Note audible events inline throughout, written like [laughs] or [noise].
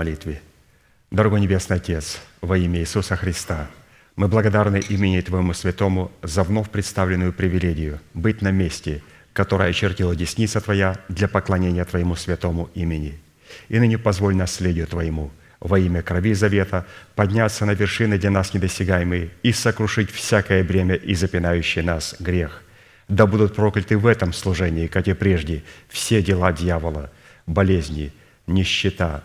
молитве. Дорогой Небесный Отец, во имя Иисуса Христа, мы благодарны имени Твоему Святому за вновь представленную привилегию быть на месте, которое очертила десница Твоя для поклонения Твоему святому имени. И ныне позволь наследию Твоему во имя крови завета подняться на вершины для нас недосягаемые и сокрушить всякое бремя и запинающий нас грех. Да будут прокляты в этом служении, как и прежде, все дела дьявола, болезни, нищета,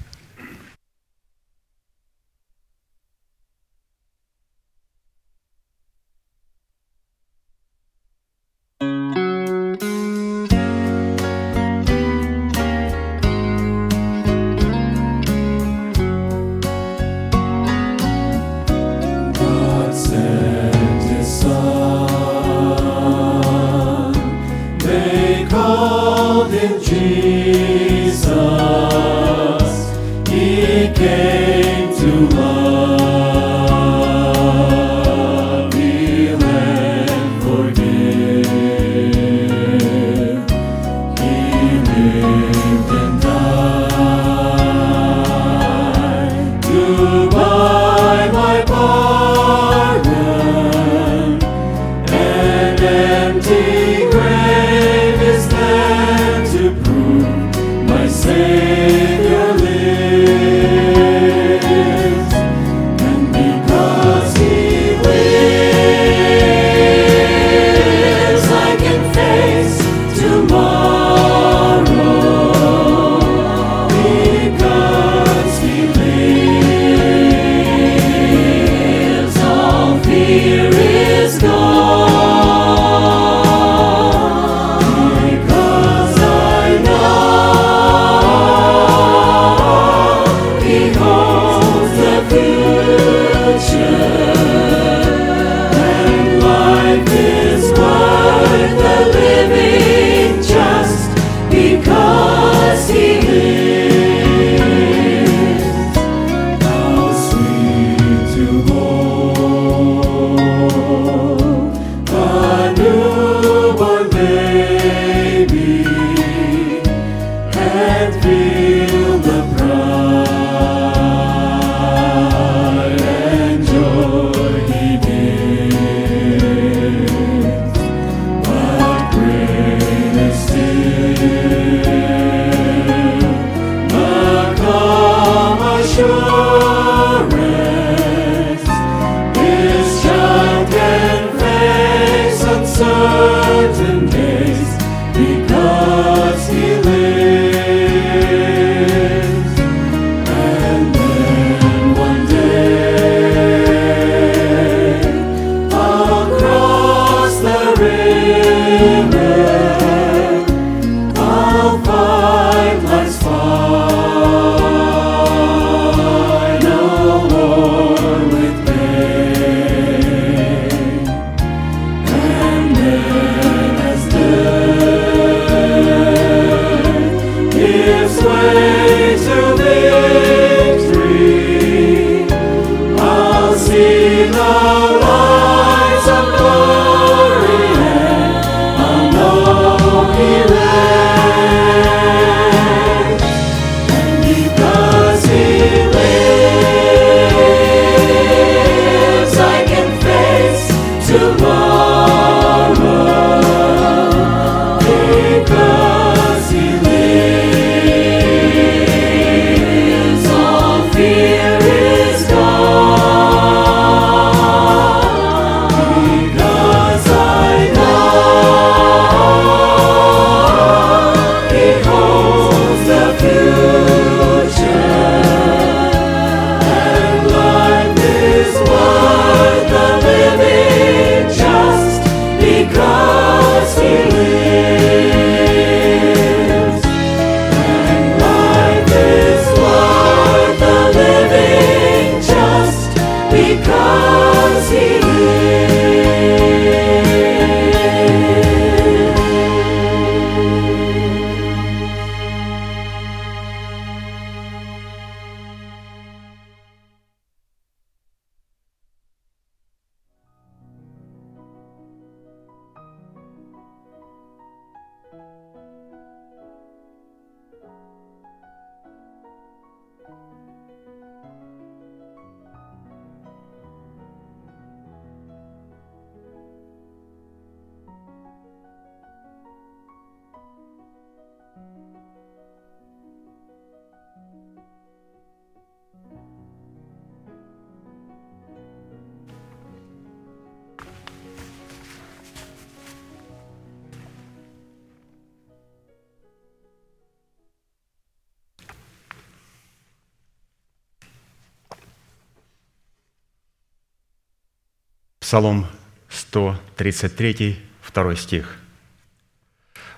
Псалом 133, 2 стих.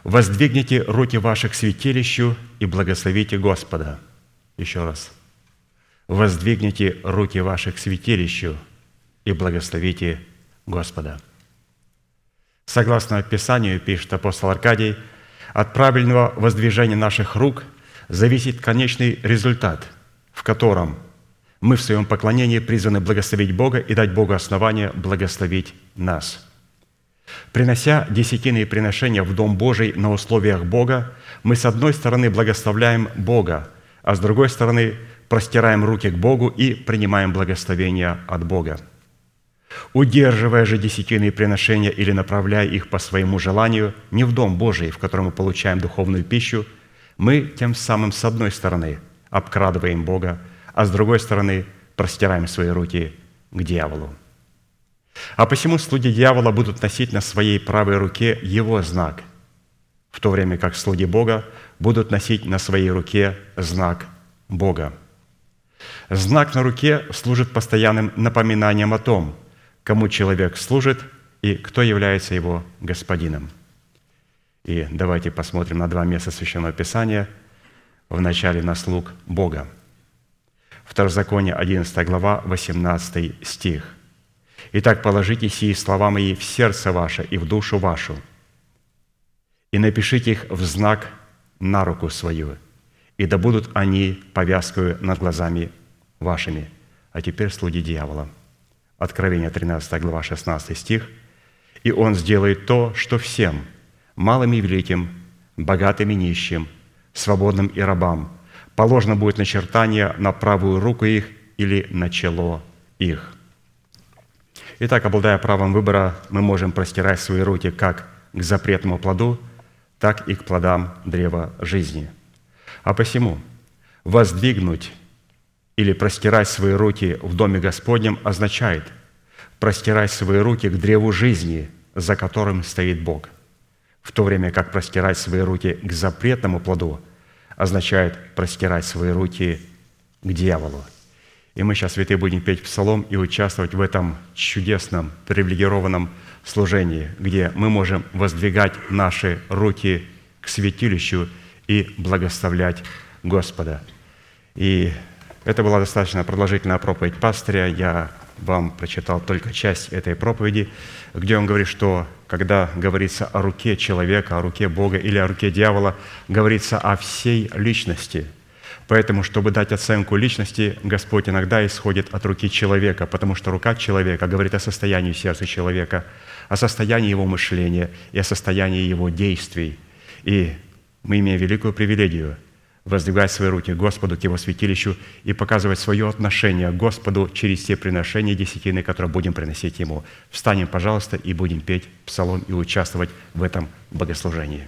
«Воздвигните руки ваши к святилищу и благословите Господа». Еще раз. «Воздвигните руки ваши к святилищу и благословите Господа». Согласно Писанию, пишет апостол Аркадий, от правильного воздвижения наших рук зависит конечный результат, в котором мы в своем поклонении призваны благословить Бога и дать Богу основание благословить нас. Принося десятины приношения в Дом Божий на условиях Бога, мы с одной стороны благословляем Бога, а с другой стороны простираем руки к Богу и принимаем благословения от Бога. Удерживая же десятины приношения или направляя их по своему желанию не в Дом Божий, в котором мы получаем духовную пищу, мы тем самым с одной стороны обкрадываем Бога, а с другой стороны простираем свои руки к дьяволу. А посему слуги дьявола будут носить на своей правой руке его знак, в то время как слуги Бога будут носить на своей руке знак Бога. Знак на руке служит постоянным напоминанием о том, кому человек служит и кто является его господином. И давайте посмотрим на два места Священного Писания. В начале на слуг Бога – Второзаконие, 11 глава, 18 стих. «Итак, положите сии слова мои в сердце ваше и в душу вашу, и напишите их в знак на руку свою, и да будут они повязкою над глазами вашими». А теперь слуги дьявола. Откровение, 13 глава, 16 стих. «И он сделает то, что всем, малым и великим, богатым и нищим, свободным и рабам, положено будет начертание на правую руку их или на чело их. Итак, обладая правом выбора, мы можем простирать свои руки как к запретному плоду, так и к плодам древа жизни. А посему воздвигнуть или простирать свои руки в Доме Господнем означает простирать свои руки к древу жизни, за которым стоит Бог, в то время как простирать свои руки к запретному плоду – означает простирать свои руки к дьяволу. И мы сейчас, святые, будем петь псалом и участвовать в этом чудесном, привилегированном служении, где мы можем воздвигать наши руки к святилищу и благословлять Господа. И это была достаточно продолжительная проповедь пастыря. Я вам прочитал только часть этой проповеди, где он говорит, что когда говорится о руке человека, о руке Бога или о руке дьявола, говорится о всей личности. Поэтому, чтобы дать оценку личности, Господь иногда исходит от руки человека, потому что рука человека говорит о состоянии сердца человека, о состоянии его мышления и о состоянии его действий. И мы имеем великую привилегию – воздвигать свои руки Господу, к Его святилищу и показывать свое отношение к Господу через те приношения десятины, которые будем приносить Ему. Встанем, пожалуйста, и будем петь псалом и участвовать в этом богослужении.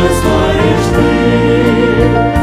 ветры дуют.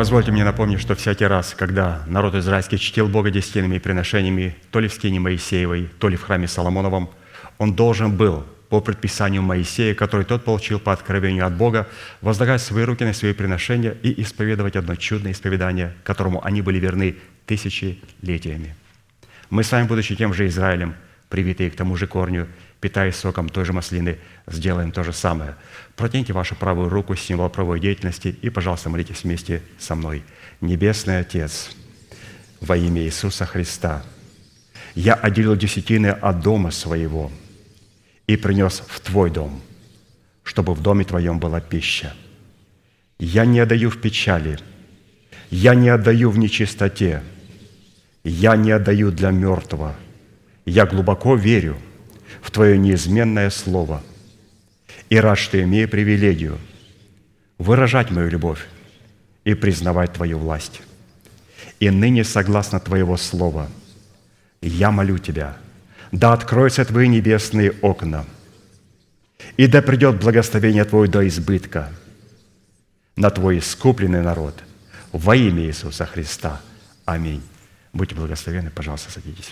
Позвольте мне напомнить, что всякий раз, когда народ израильский чтил Бога десятинными приношениями, то ли в скине Моисеевой, то ли в храме Соломоновом, он должен был по предписанию Моисея, который тот получил по откровению от Бога, возлагать свои руки на свои приношения и исповедовать одно чудное исповедание, которому они были верны тысячелетиями. Мы с вами, будучи тем же Израилем, привитые к тому же корню, питаясь соком той же маслины, сделаем то же самое. Протяните вашу правую руку, символ правой деятельности, и, пожалуйста, молитесь вместе со мной. Небесный Отец, во имя Иисуса Христа, я отделил десятины от дома своего и принес в Твой дом, чтобы в доме Твоем была пища. Я не отдаю в печали, я не отдаю в нечистоте, я не отдаю для мертвого. Я глубоко верю – в Твое неизменное Слово. И рад, что имею привилегию выражать мою любовь и признавать Твою власть. И ныне, согласно Твоего Слова, я молю Тебя, да откроются Твои небесные окна, и да придет благословение Твое до избытка на Твой искупленный народ во имя Иисуса Христа. Аминь. Будьте благословенны, пожалуйста, садитесь.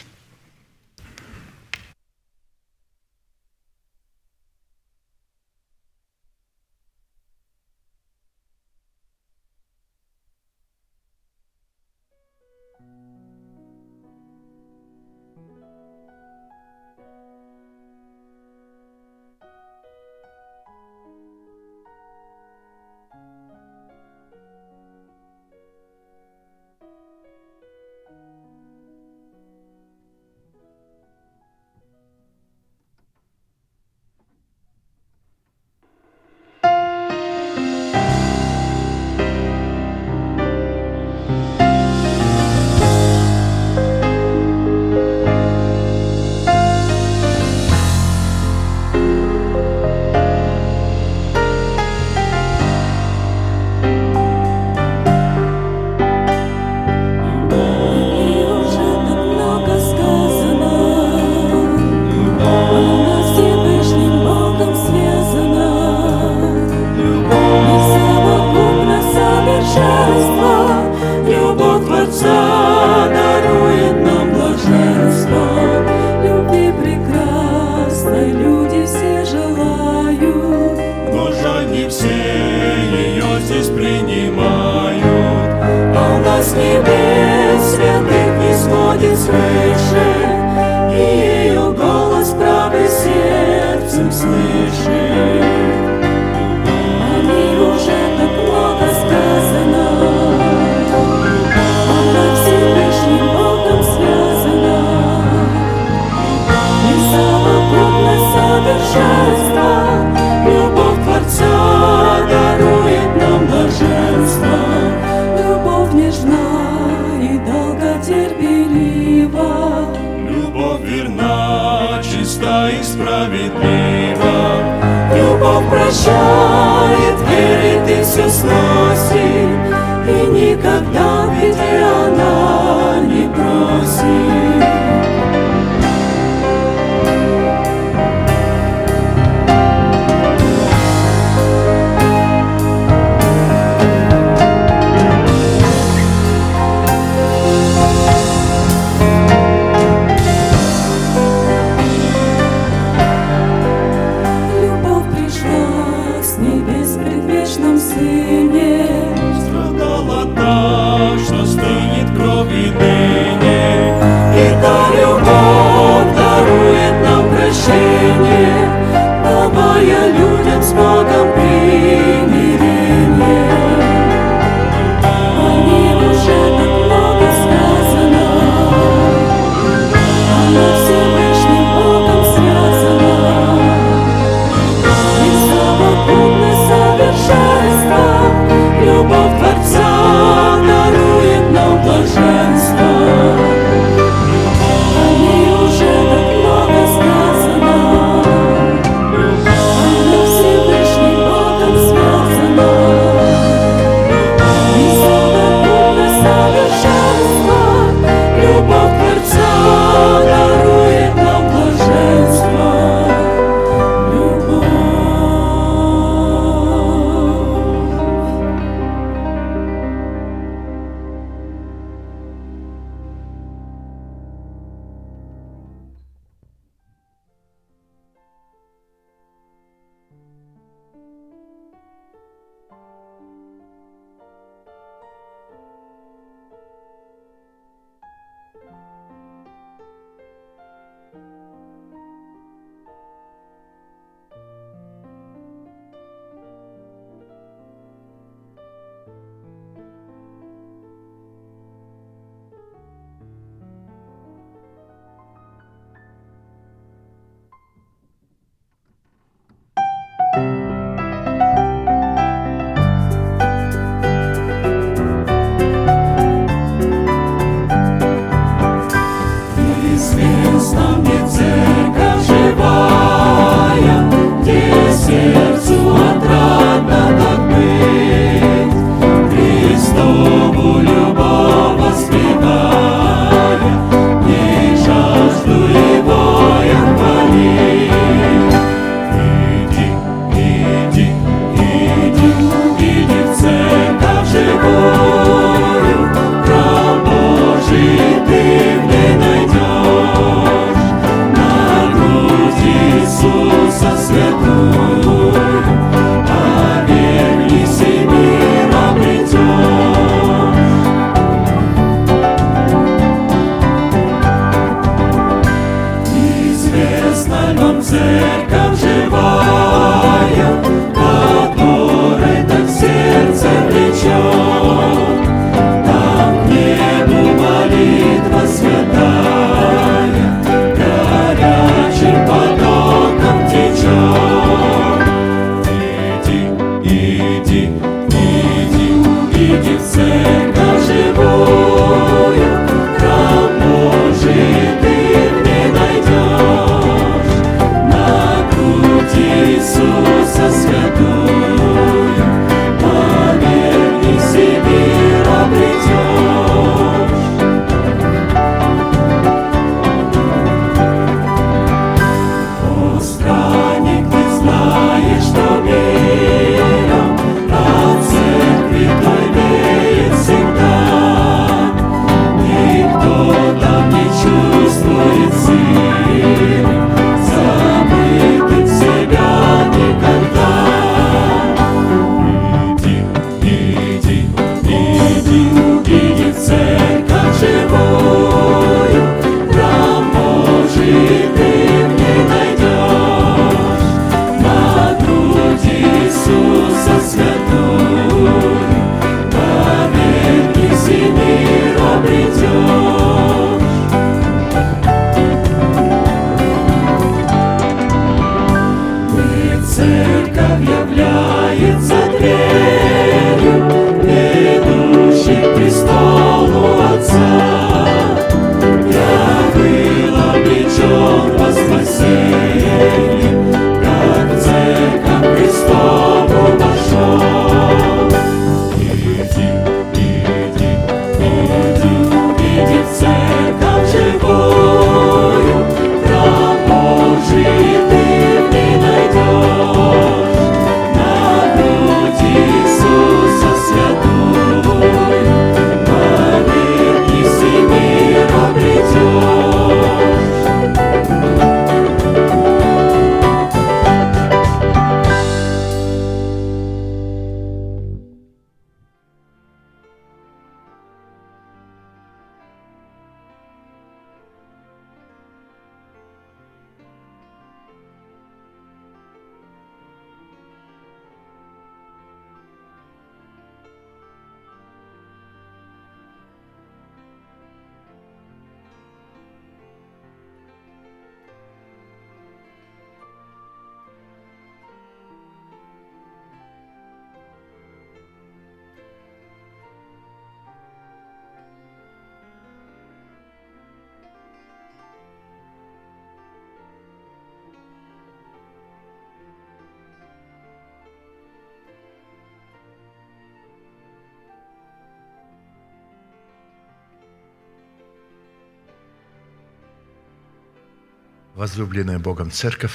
Возлюбленная Богом Церковь,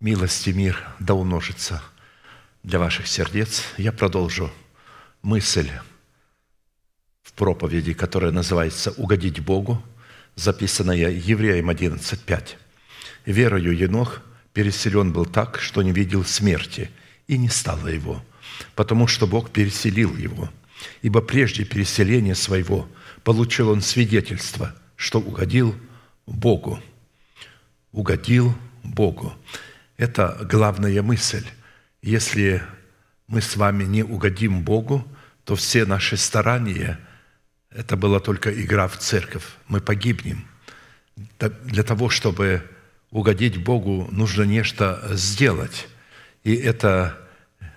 милость и мир да умножится для ваших сердец. Я продолжу мысль в проповеди, которая называется «Угодить Богу», записанная Евреям 11.5. «Верою Енох переселен был так, что не видел смерти, и не стало его, потому что Бог переселил его. Ибо прежде переселения своего получил он свидетельство, что угодил Богу» угодил Богу. Это главная мысль. Если мы с вами не угодим Богу, то все наши старания – это была только игра в церковь. Мы погибнем. Для того, чтобы угодить Богу, нужно нечто сделать. И это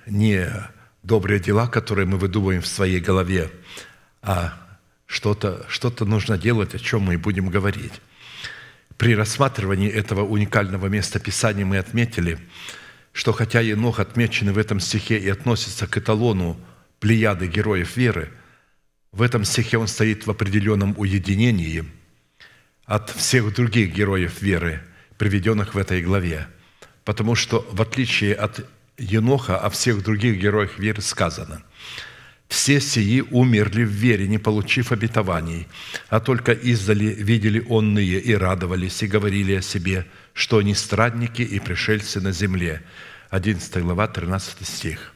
не добрые дела, которые мы выдумываем в своей голове, а что-то что нужно делать, о чем мы будем говорить. При рассматривании этого уникального места Писания мы отметили, что хотя Енох отмеченный в этом стихе и относится к эталону плеяды героев веры, в этом стихе он стоит в определенном уединении от всех других героев веры, приведенных в этой главе. Потому что, в отличие от Еноха, о всех других героях веры сказано – все сии умерли в вере, не получив обетований, а только издали видели онные и радовались, и говорили о себе, что они страдники и пришельцы на земле». 11 глава, 13 стих.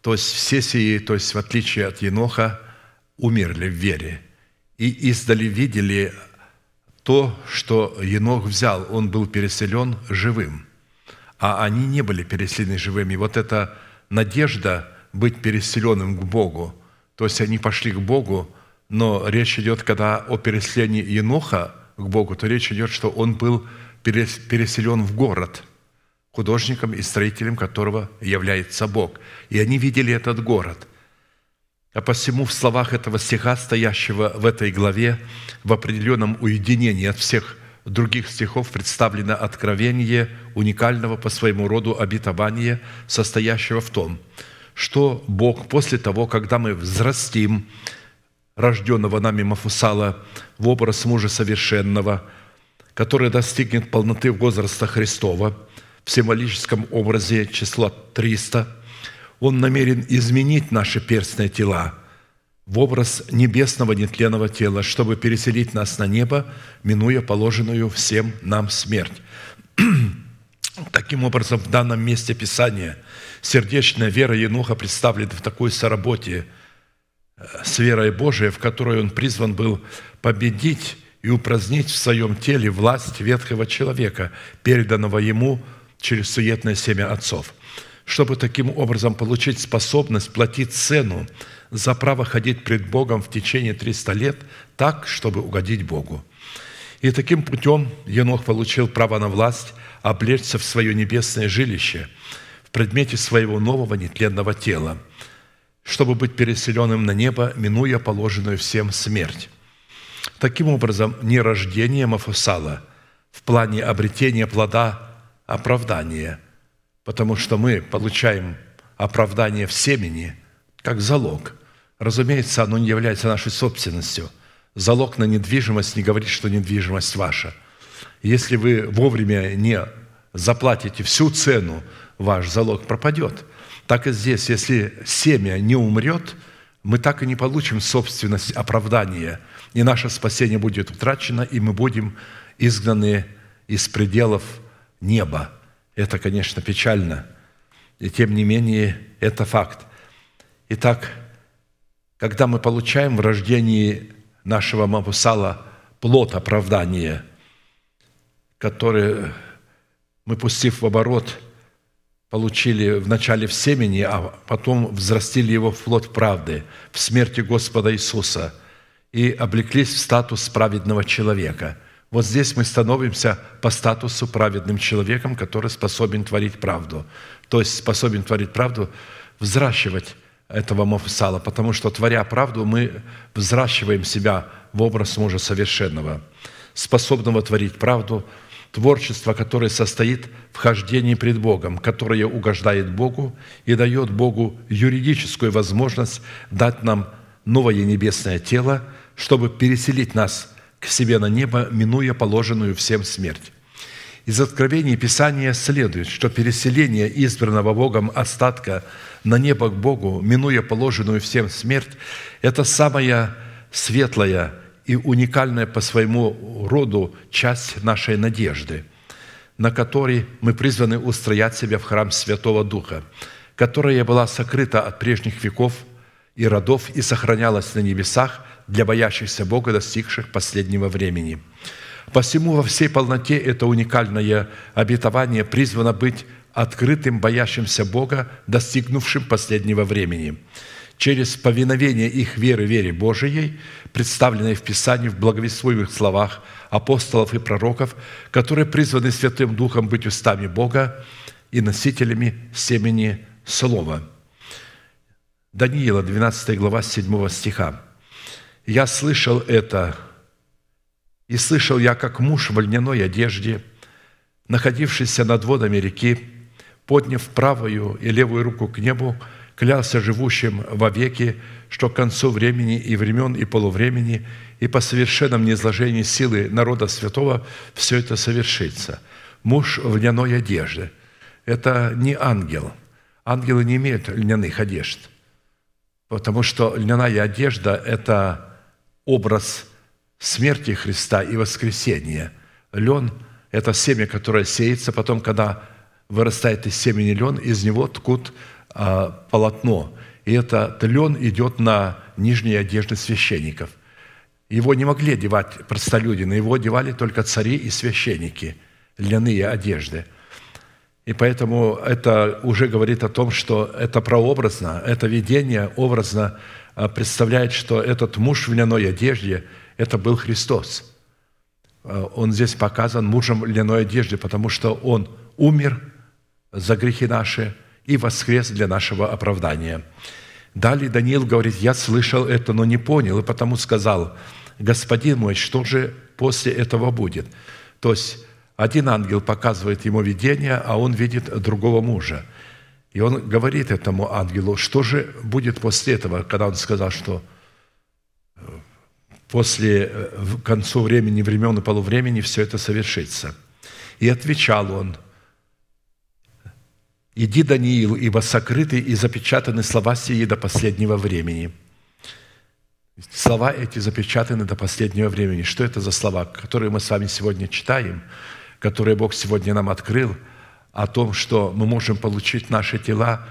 То есть все сии, то есть в отличие от Еноха, умерли в вере. И издали видели то, что Енох взял, он был переселен живым, а они не были переселены живыми. Вот эта надежда быть переселенным к Богу, то есть они пошли к Богу, но речь идет, когда о переселении Еноха к Богу, то речь идет, что он был переселен в город, художником и строителем которого является Бог. И они видели этот город. А посему в словах этого стиха, стоящего в этой главе, в определенном уединении от всех других стихов представлено откровение уникального по своему роду обетования, состоящего в том, что Бог после того, когда мы взрастим рожденного нами Мафусала в образ мужа совершенного, который достигнет полноты возраста Христова в символическом образе числа 300, Он намерен изменить наши перстные тела в образ небесного нетленного тела, чтобы переселить нас на небо, минуя положенную всем нам смерть. [clears throat] Таким образом, в данном месте Писания сердечная вера Енуха представлена в такой соработе – с верой Божией, в которой он призван был победить и упразднить в своем теле власть ветхого человека, переданного ему через суетное семя отцов, чтобы таким образом получить способность платить цену за право ходить пред Богом в течение 300 лет так, чтобы угодить Богу. И таким путем Енох получил право на власть облечься в свое небесное жилище предмете своего нового нетленного тела – чтобы быть переселенным на небо, минуя положенную всем смерть. Таким образом, не рождение Мафусала в плане обретения плода оправдания, потому что мы получаем оправдание в семени как залог. Разумеется, оно не является нашей собственностью. Залог на недвижимость не говорит, что недвижимость ваша. Если вы вовремя не заплатите всю цену, ваш залог пропадет – так и здесь, если семя не умрет, мы так и не получим собственность оправдания, и наше спасение будет утрачено, и мы будем изгнаны из пределов неба. Это, конечно, печально, и тем не менее это факт. Итак, когда мы получаем в рождении нашего Мабусала плод оправдания, который мы, пустив в оборот – получили вначале в семени, а потом взрастили его в плод правды, в смерти Господа Иисуса и облеклись в статус праведного человека. Вот здесь мы становимся по статусу праведным человеком, который способен творить правду. То есть способен творить правду, взращивать этого Мафусала, потому что, творя правду, мы взращиваем себя в образ мужа совершенного, способного творить правду – творчество, которое состоит в хождении пред Богом, которое угождает Богу и дает Богу юридическую возможность дать нам новое небесное тело, чтобы переселить нас к себе на небо, минуя положенную всем смерть. Из откровений Писания следует, что переселение избранного Богом остатка на небо к Богу, минуя положенную всем смерть, это самая светлая и уникальная по своему роду часть нашей надежды, на которой мы призваны устроять себя в храм Святого Духа, которая была сокрыта от прежних веков и родов и сохранялась на небесах для боящихся Бога, достигших последнего времени. Посему во всей полноте это уникальное обетование призвано быть открытым, боящимся Бога, достигнувшим последнего времени – через повиновение их веры вере Божией, представленной в Писании в благовествуемых словах апостолов и пророков, которые призваны Святым Духом быть устами Бога и носителями семени Слова. Даниила, 12 глава, 7 стиха. «Я слышал это, и слышал я, как муж в льняной одежде, находившийся над водами реки, подняв правую и левую руку к небу, клялся живущим вовеки, что к концу времени и времен и полувремени и по совершенном неизложении силы народа святого все это совершится. Муж в льняной одежде – это не ангел. Ангелы не имеют льняных одежд, потому что льняная одежда – это образ смерти Христа и воскресения. Лен – это семя, которое сеется, потом, когда вырастает из семени лен, из него ткут полотно. И это лен идет на нижние одежды священников. Его не могли одевать простолюди, на его одевали только цари и священники, льняные одежды. И поэтому это уже говорит о том, что это прообразно, это видение образно а, представляет, что этот муж в льняной одежде – это был Христос. А, он здесь показан мужем льняной одежде, потому что он умер за грехи наши и воскрес для нашего оправдания. Далее Даниил говорит, я слышал это, но не понял, и потому сказал, господин мой, что же после этого будет? То есть один ангел показывает ему видение, а он видит другого мужа. И он говорит этому ангелу, что же будет после этого, когда он сказал, что э, после э, к концу времени, времен и полувремени все это совершится. И отвечал он, «Иди, Даниил, ибо сокрыты и запечатаны слова сии до последнего времени». Слова эти запечатаны до последнего времени. Что это за слова, которые мы с вами сегодня читаем, которые Бог сегодня нам открыл, о том, что мы можем получить наши тела,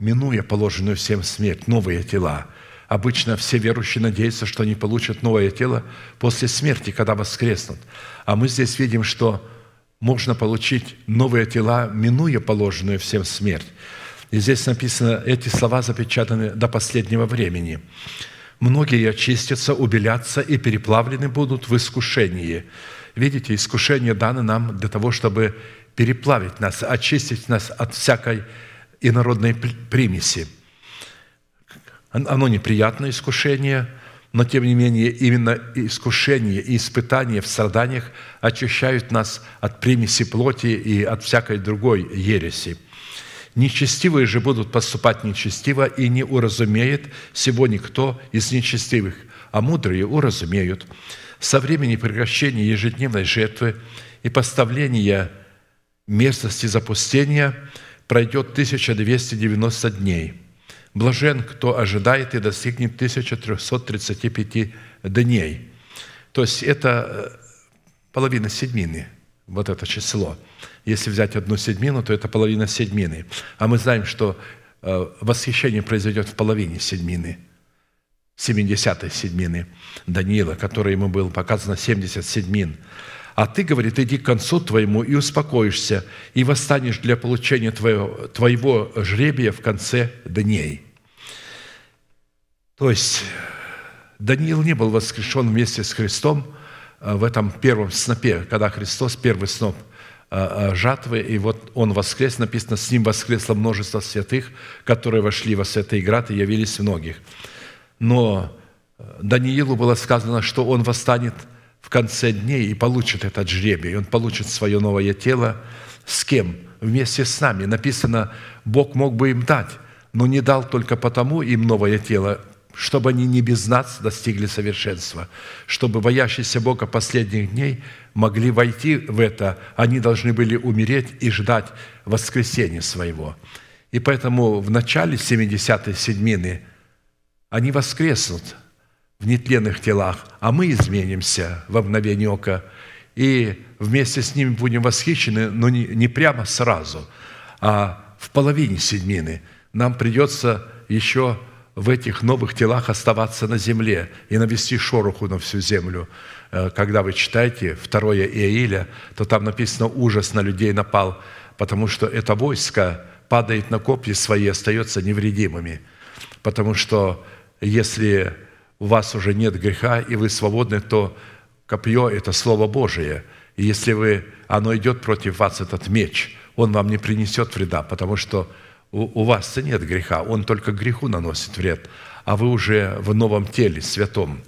минуя положенную всем смерть, новые тела. Обычно все верующие надеются, что они получат новое тело после смерти, когда воскреснут. А мы здесь видим, что можно получить новые тела, минуя положенную всем смерть. И здесь написано, эти слова запечатаны до последнего времени. Многие очистятся, убелятся и переплавлены будут в искушении. Видите, искушение дано нам для того, чтобы переплавить нас, очистить нас от всякой инородной примеси. Оно неприятное искушение, но тем не менее именно искушение и испытания в страданиях очищают нас от примеси плоти и от всякой другой ереси. Нечестивые же будут поступать нечестиво и не уразумеет всего никто из нечестивых, а мудрые уразумеют. Со времени прекращения ежедневной жертвы и поставления мерзости запустения пройдет 1290 дней. Блажен, кто ожидает и достигнет 1335 дней. То есть это э, половина седьмины, вот это число. Если взять одну седьмину, то это половина седьмины. А мы знаем, что э, восхищение произойдет в половине седьмины, 70-й седьмины Даниила, которой ему было показано 70 седьмин – а ты, говорит, иди к концу твоему и успокоишься, и восстанешь для получения твоего, твоего жребия в конце дней. То есть Даниил не был воскрешен вместе с Христом а, в этом первом снопе, когда Христос, первый сноп а, а, жатвы, и вот Он воскрес, написано, с Ним воскресло множество святых, которые вошли во святый град и явились многих. Но Даниилу было сказано, что Он восстанет – в конце дней и получит этот жребий. Он получит свое новое тело. С кем? Вместе с нами. Написано, Бог мог бы им дать, но не дал только потому им новое тело, чтобы они не без нас достигли совершенства, чтобы боящиеся Бога последних дней могли войти в это, они должны были умереть и ждать воскресения своего. И поэтому в начале 70-й седьмины они воскреснут – в нетленных телах, а мы изменимся в мгновение ока, и вместе с ними будем восхищены, но не, не прямо сразу, а в половине седьмины. Нам придется еще в этих новых телах оставаться на земле и навести шороху на всю землю. Э, когда вы читаете второе Иаиля, то там написано «ужас на людей напал», потому что это войско падает на копья свои остается невредимыми. Потому что если у вас уже нет греха, и вы свободны, то копье – это Слово Божие. И если вы, оно идет против вас, этот меч, он вам не принесет вреда, потому что у, у вас нет греха, он только греху наносит вред, а вы уже в новом теле, святом.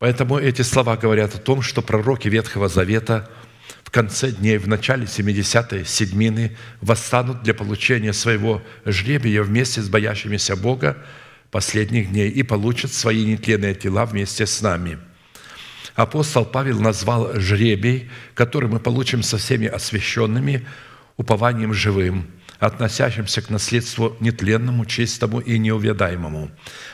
Поэтому эти слова говорят о том, что пророки Ветхого Завета в конце дней, в начале 70-й седьмины восстанут для получения своего жребия вместе с боящимися Бога, последних дней и получат свои нетленные тела вместе с нами. Апостол Павел назвал жребий, который мы получим со всеми освященными, упованием живым, относящимся к наследству нетленному, чистому и неувядаемому.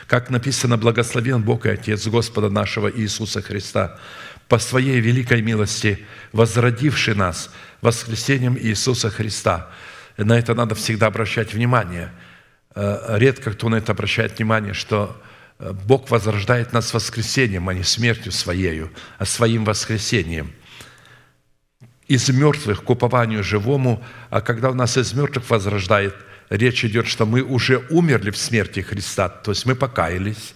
Как написано, «Благословен Бог и Отец Господа нашего Иисуса Христа, по Своей великой милости, возродивший нас воскресением Иисуса Христа». На это надо всегда обращать внимание – редко кто на это обращает внимание, что Бог возрождает нас воскресением, а не смертью Своею, а Своим воскресением. Из мертвых к упованию живому, а когда у нас из мертвых возрождает, речь идет, что мы уже умерли в смерти Христа, то есть мы покаялись,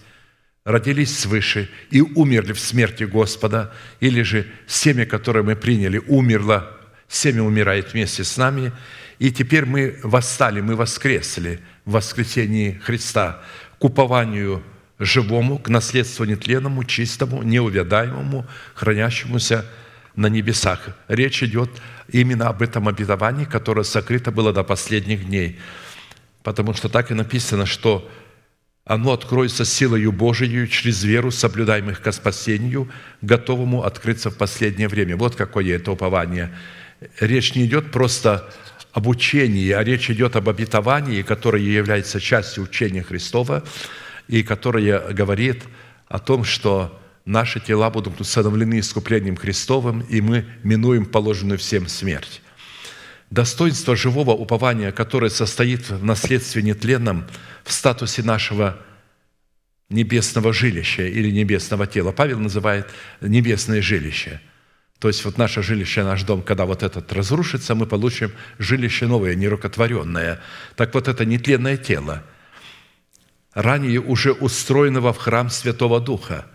родились свыше и умерли в смерти Господа, или же семя, которое мы приняли, умерло, семя умирает вместе с нами, и теперь мы восстали, мы воскресли воскресении Христа к упованию живому, к наследству нетленному, чистому, неувядаемому, хранящемуся на небесах. Речь идет именно об этом обетовании, которое сокрыто было до последних дней. Потому что так и написано, что оно откроется силою Божией через веру соблюдаемых ко спасению, готовому открыться в последнее время. Вот какое это упование. Речь не идет просто об учении, а речь идет об обетовании, которое является частью учения Христова – и которая говорит о том, что наши тела будут установлены искуплением Христовым, и мы минуем положенную всем смерть. Достоинство живого упования, которое состоит в наследстве нетленном, в статусе нашего небесного жилища или небесного тела. Павел называет небесное жилище. То есть вот наше жилище, наш дом, когда вот этот разрушится, мы получим жилище новое, нерукотворенное. Так вот это нетленное тело – ранее уже устроенного в храм Святого Духа.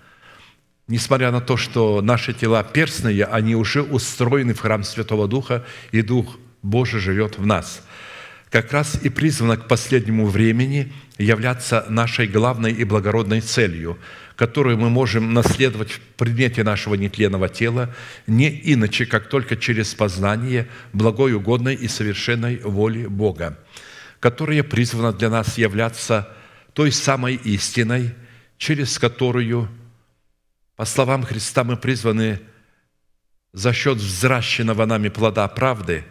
Несмотря на то, что наши тела перстные, они уже устроены в храм Святого Духа, и Дух Божий живет в нас. Как раз и призвано к последнему времени являться нашей главной и благородной целью, которую мы можем наследовать в предмете нашего нетленного тела, не иначе, как только через познание благой, угодной и совершенной воли Бога, которая призвана для нас являться той самой истиной, через которую, по словам Христа, мы призваны за счет взращенного нами плода правды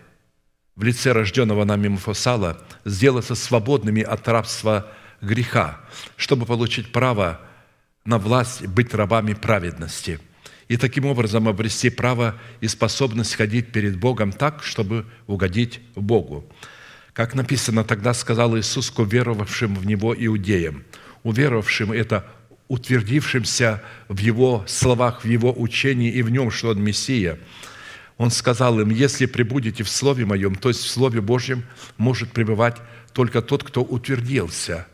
в лице рожденного нами Мафусала сделаться свободными от рабства греха, чтобы получить право на власть быть рабами праведности и таким образом обрести право и способность ходить перед Богом так, чтобы угодить Богу. Как написано, тогда сказал Иисус к уверовавшим в Него иудеям. Уверовавшим – это утвердившимся в Его словах, в Его учении и в Нем, что Он Мессия. Он сказал им, если пребудете в Слове Моем, то есть в Слове Божьем, может пребывать только тот, кто утвердился.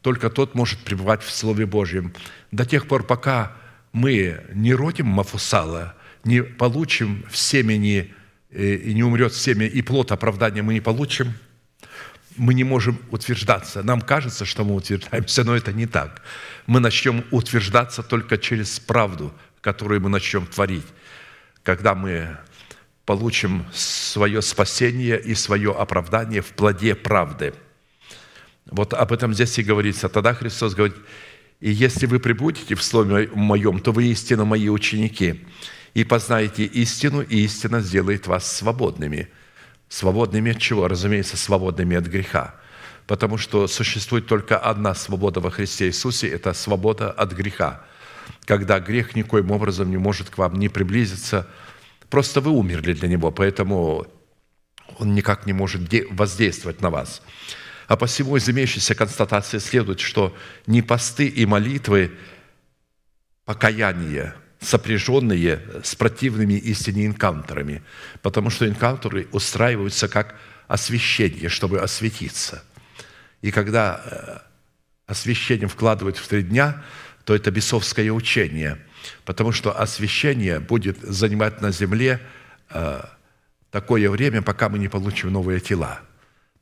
Только тот может пребывать в Слове Божьем. До тех пор, пока мы не родим Мафусала, не получим в семени и не умрет семя, и плод оправдания мы не получим, мы не можем утверждаться. Нам кажется, что мы утверждаемся, но это не так. Мы начнем утверждаться только через правду, которую мы начнем творить. Когда мы получим свое спасение и свое оправдание в плоде правды. Вот об этом здесь и говорится. Тогда Христос говорит, «И если вы прибудете в Слове Моем, то вы истинно Мои ученики, и познаете истину, и истина сделает вас свободными. Свободными от чего? Разумеется, свободными от греха. Потому что существует только одна свобода во Христе Иисусе – это свобода от греха. Когда грех никоим образом не может к вам не приблизиться, просто вы умерли для него, поэтому он никак не может воздействовать на вас. А посему из имеющейся констатации следует, что не посты и молитвы, покаяние – сопряженные с противными истине инкаунтерами, потому что инкаунтеры устраиваются как освящение, чтобы осветиться. И когда э, освящение вкладывают в три дня, то это бесовское учение, потому что освящение будет занимать на земле э, такое время, пока мы не получим новые тела.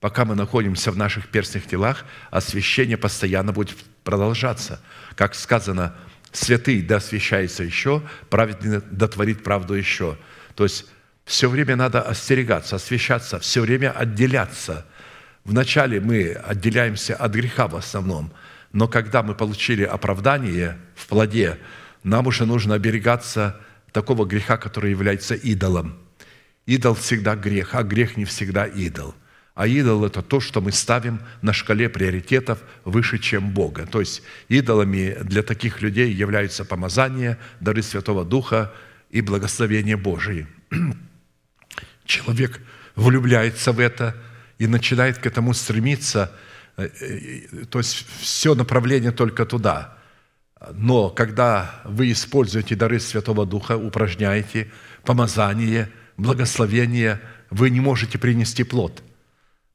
Пока мы находимся в наших перстных телах, освящение постоянно будет продолжаться. Как сказано, святый да освящается еще, праведный дотворит правду еще. То есть все время надо остерегаться, освящаться, все время отделяться. Вначале мы отделяемся от греха в основном, но когда мы получили оправдание в плоде, нам уже нужно оберегаться такого греха, который является идолом. Идол всегда грех, а грех не всегда идол – а идол – это то, что мы ставим на шкале приоритетов выше, чем Бога. То есть идолами для таких людей являются помазание, дары Святого Духа и благословение Божие. Человек влюбляется в это и начинает к этому стремиться, то есть все направление только туда. Но когда вы используете дары Святого Духа, упражняете помазание, благословение, вы не можете принести плод.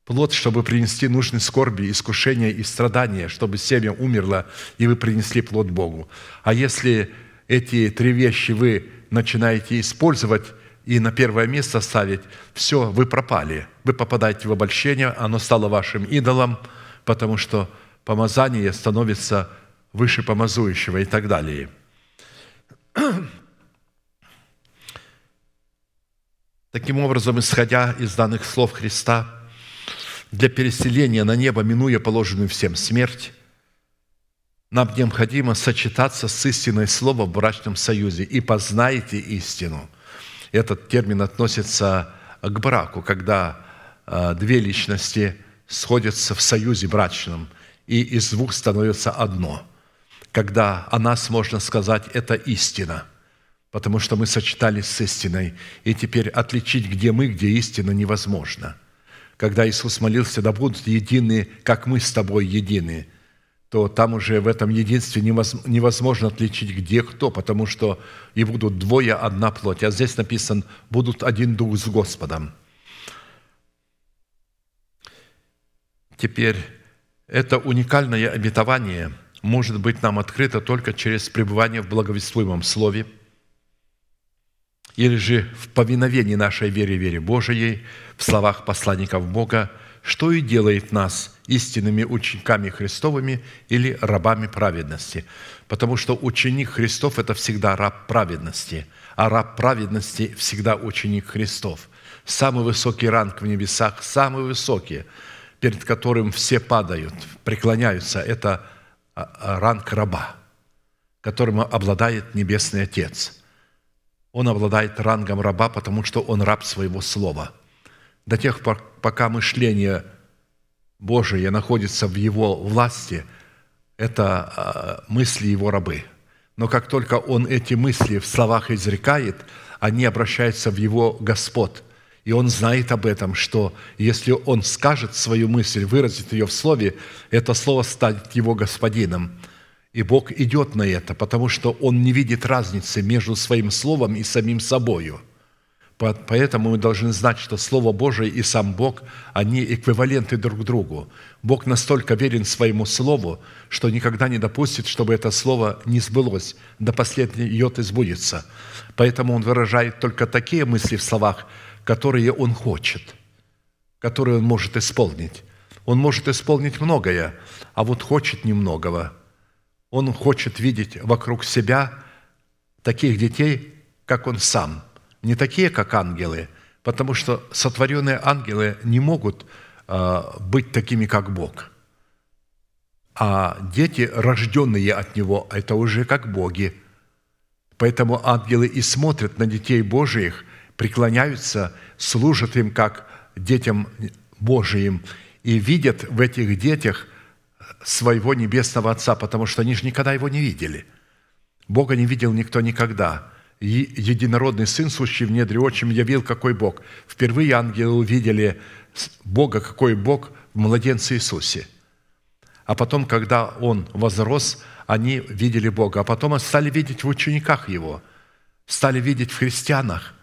Плод, чтобы принести нужные скорби, искушения и страдания, чтобы семя умерло, и вы принесли плод Богу. А если эти три вещи вы начинаете использовать и на первое место ставить, все, вы пропали. Вы попадаете в обольщение, оно стало вашим идолом, потому что помазание становится выше помазующего и так далее. [clears throat] Таким образом, исходя из данных слов Христа, для переселения на небо, минуя положенную всем смерть, нам необходимо сочетаться с истиной слова в брачном союзе. «И познаете истину». Этот термин относится к браку, когда а, две личности сходятся в союзе брачном, и из двух становится одно. Когда о нас можно сказать «это истина», потому что мы сочетались с истиной, и теперь отличить, где мы, где истина, невозможно. Когда Иисус молился, да будут едины, как мы с тобой едины, то там уже в этом единстве невозможно отличить, где кто, потому что и будут двое, одна плоть. А здесь написано, будут один дух с Господом. Теперь это уникальное обетование может быть нам открыто только через пребывание в благовествуемом Слове – или же в повиновении нашей вере, вере Божией, в словах посланников Бога, что и делает нас истинными учениками Христовыми или рабами праведности. Потому что ученик Христов – это всегда раб праведности, а раб праведности – всегда ученик Христов. Самый высокий ранг в небесах, самый высокий, перед которым все падают, преклоняются – это а, а, ранг раба, которым обладает Небесный Отец – он обладает рангом раба, потому что он раб своего слова. До тех пор, пока мышление Божие находится в его власти, это а, мысли его рабы. Но как только он эти мысли в словах изрекает, они обращаются в его Господ. И он знает об этом, что если он скажет свою мысль, выразит ее в слове, это слово станет его господином – и Бог идет на это, потому что Он не видит разницы между Своим Словом и самим собою. Поэтому мы должны знать, что Слово Божие и сам Бог, они эквиваленты друг другу. Бог настолько верен своему Слову, что никогда не допустит, чтобы это Слово не сбылось, до последнего йоты сбудется. Поэтому Он выражает только такие мысли в словах, которые Он хочет, которые Он может исполнить. Он может исполнить многое, а вот хочет немногого – он хочет видеть вокруг себя таких детей, как Он сам. Не такие, как ангелы, потому что сотворенные ангелы не могут а, быть такими, как Бог. А дети, рожденные от Него, это уже как боги. Поэтому ангелы и смотрят на детей Божиих, преклоняются, служат им как детям Божиим и видят в этих детях – своего небесного Отца, потому что они же никогда его не видели. Бога не видел никто никогда. Единородный Сын, сущий в недре отчим, явил, какой Бог. Впервые ангелы увидели Бога, какой Бог в младенце Иисусе. А потом, когда Он возрос, они видели Бога. А потом стали видеть в учениках Его, стали видеть в христианах.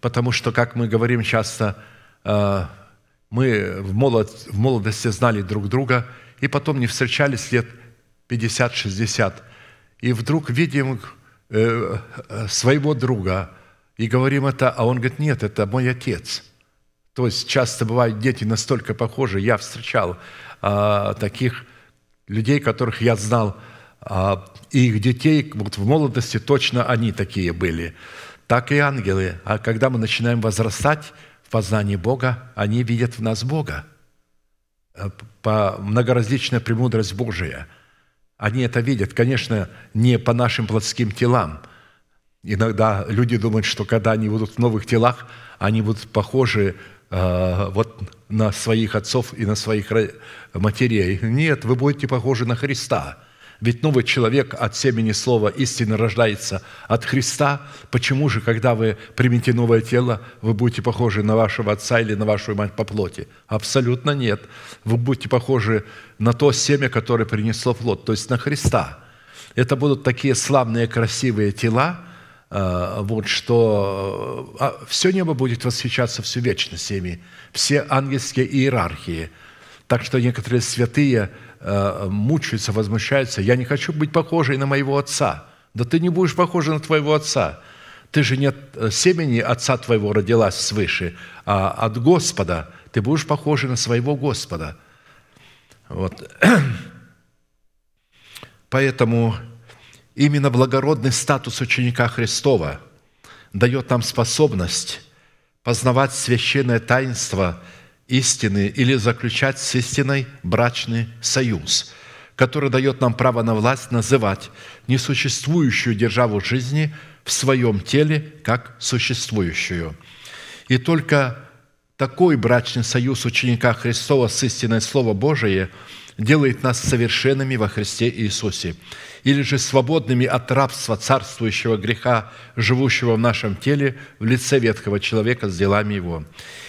Потому что, как мы говорим часто, э, мы в молодости знали друг друга – и потом не встречались лет 50-60. И вдруг видим э, э, своего друга и говорим это, а он говорит, нет, это мой отец. То есть часто бывают дети настолько похожи. Я встречал а, таких людей, которых я знал, а, и их детей вот в молодости точно они такие были. Так и ангелы. А когда мы начинаем возрастать в познании Бога, они видят в нас Бога – Э, по многоразличная премудрость Божия. Они это видят, конечно, не по нашим плотским телам. Иногда люди думают, что когда они будут в новых телах, они будут похожи э, вот на своих отцов и на своих матерей. Нет, вы будете похожи на Христа. Ведь новый человек от семени слова истины рождается от Христа. Почему же, когда вы примете новое тело, вы будете похожи на вашего отца или на вашу мать по плоти? Абсолютно нет. Вы будете похожи на то семя, которое принесло плод, то есть на Христа. Это будут такие славные, красивые тела, э, вот, что э, а, все небо будет восхищаться всю вечность ими, все ангельские иерархии. Так что некоторые святые – мучаются, возмущаются. Я не хочу быть похожей на моего отца. Да ты не будешь похожа на твоего отца. Ты же не от семени отца твоего родилась свыше, а от Господа. Ты будешь похожа на своего Господа. Вот. [clears throat] Поэтому именно благородный статус ученика Христова дает нам способность познавать священное таинство – истины или заключать с истиной брачный союз, который дает нам право на власть называть несуществующую державу жизни в своем теле как существующую. И только такой брачный союз ученика Христова с истиной Слова Божие делает нас совершенными во Христе Иисусе, или же свободными от рабства царствующего греха, живущего в нашем теле в лице ветхого человека с делами его.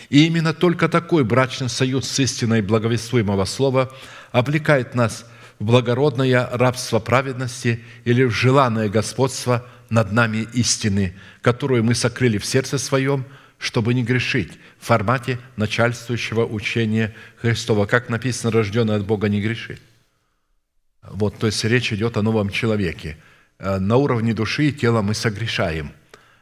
И именно только такой брачный союз с истиной благовествуемого слова облекает нас в благородное рабство праведности или в желанное господство над нами истины, которую мы сокрыли в сердце своем, чтобы не грешить в формате начальствующего учения Христова. Как написано, рожденный от Бога не грешит. Вот, то есть речь идет о новом человеке. Э, на уровне души и тела мы согрешаем.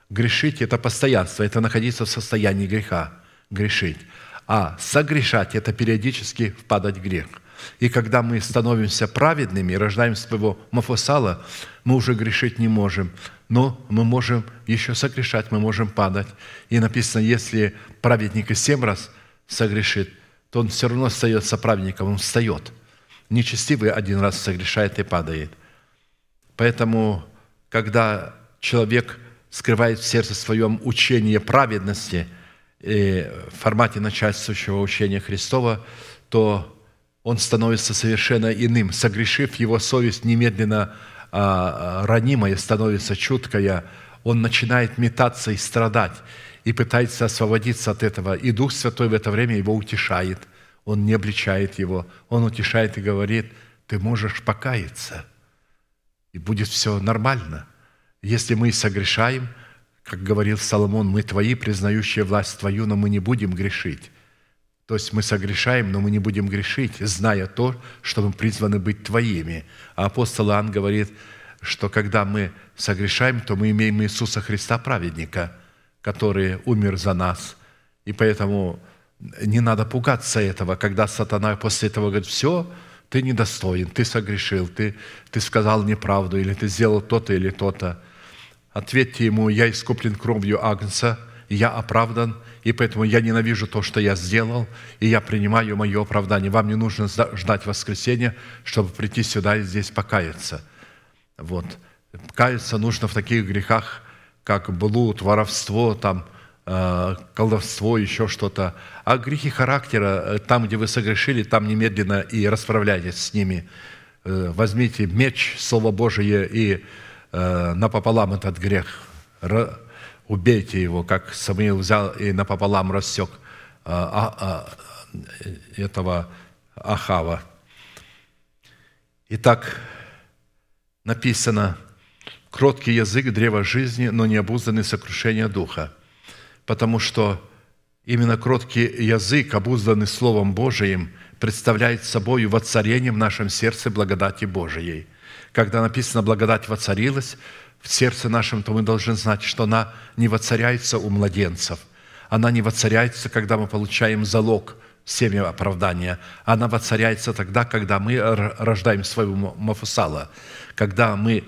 Грешить – это постоянство, это находиться в состоянии греха грешить. А согрешать – это периодически впадать в грех. И когда мы становимся праведными, рождаем своего Мафусала, мы уже грешить не можем. Но мы можем еще согрешать, мы можем падать. И написано, если праведник и семь раз согрешит, то он все равно остается праведником, он встает. Нечестивый один раз согрешает и падает. Поэтому, когда человек скрывает в сердце своем учение праведности – в формате начальствующего учения Христова, то он становится совершенно иным. Согрешив, его совесть немедленно а, ранимая, становится чуткая, он начинает метаться и страдать, и пытается освободиться от этого. И Дух Святой в это время его утешает, он не обличает его, он утешает и говорит, ты можешь покаяться, и будет все нормально. Если мы согрешаем – как говорил Соломон, мы твои, признающие власть твою, но мы не будем грешить. То есть мы согрешаем, но мы не будем грешить, зная то, что мы призваны быть твоими. А апостол Иоанн говорит, что когда мы согрешаем, то мы имеем Иисуса Христа, праведника, который умер за нас. И поэтому не надо пугаться этого, когда сатана после этого говорит, все, ты недостоин, ты согрешил, ты, ты сказал неправду, или ты сделал то-то или то-то. Ответьте ему, я искуплен кровью Агнца, я оправдан, и поэтому я ненавижу то, что я сделал, и я принимаю мое оправдание. Вам не нужно ждать воскресенья, чтобы прийти сюда и здесь покаяться. Вот. Каяться нужно в таких грехах, как блуд, воровство, там, э, колдовство, еще что-то. А грехи характера, э, там, где вы согрешили, там немедленно и расправляйтесь с ними. Э, возьмите меч, Слово Божие, и напополам этот грех, убейте его, как Самуил взял и напополам рассек э, а, а, этого Ахава. Итак, написано, кроткий язык – древо жизни, но не обузданный сокрушение духа. Потому что именно кроткий язык, обузданный Словом Божиим, представляет собой воцарение в нашем сердце благодати Божией – когда написано «благодать воцарилась», в сердце нашем, то мы должны знать, что она не воцаряется у младенцев. Она не воцаряется, когда мы получаем залог семя оправдания. Она воцаряется тогда, когда мы рождаем своего Мафусала, когда мы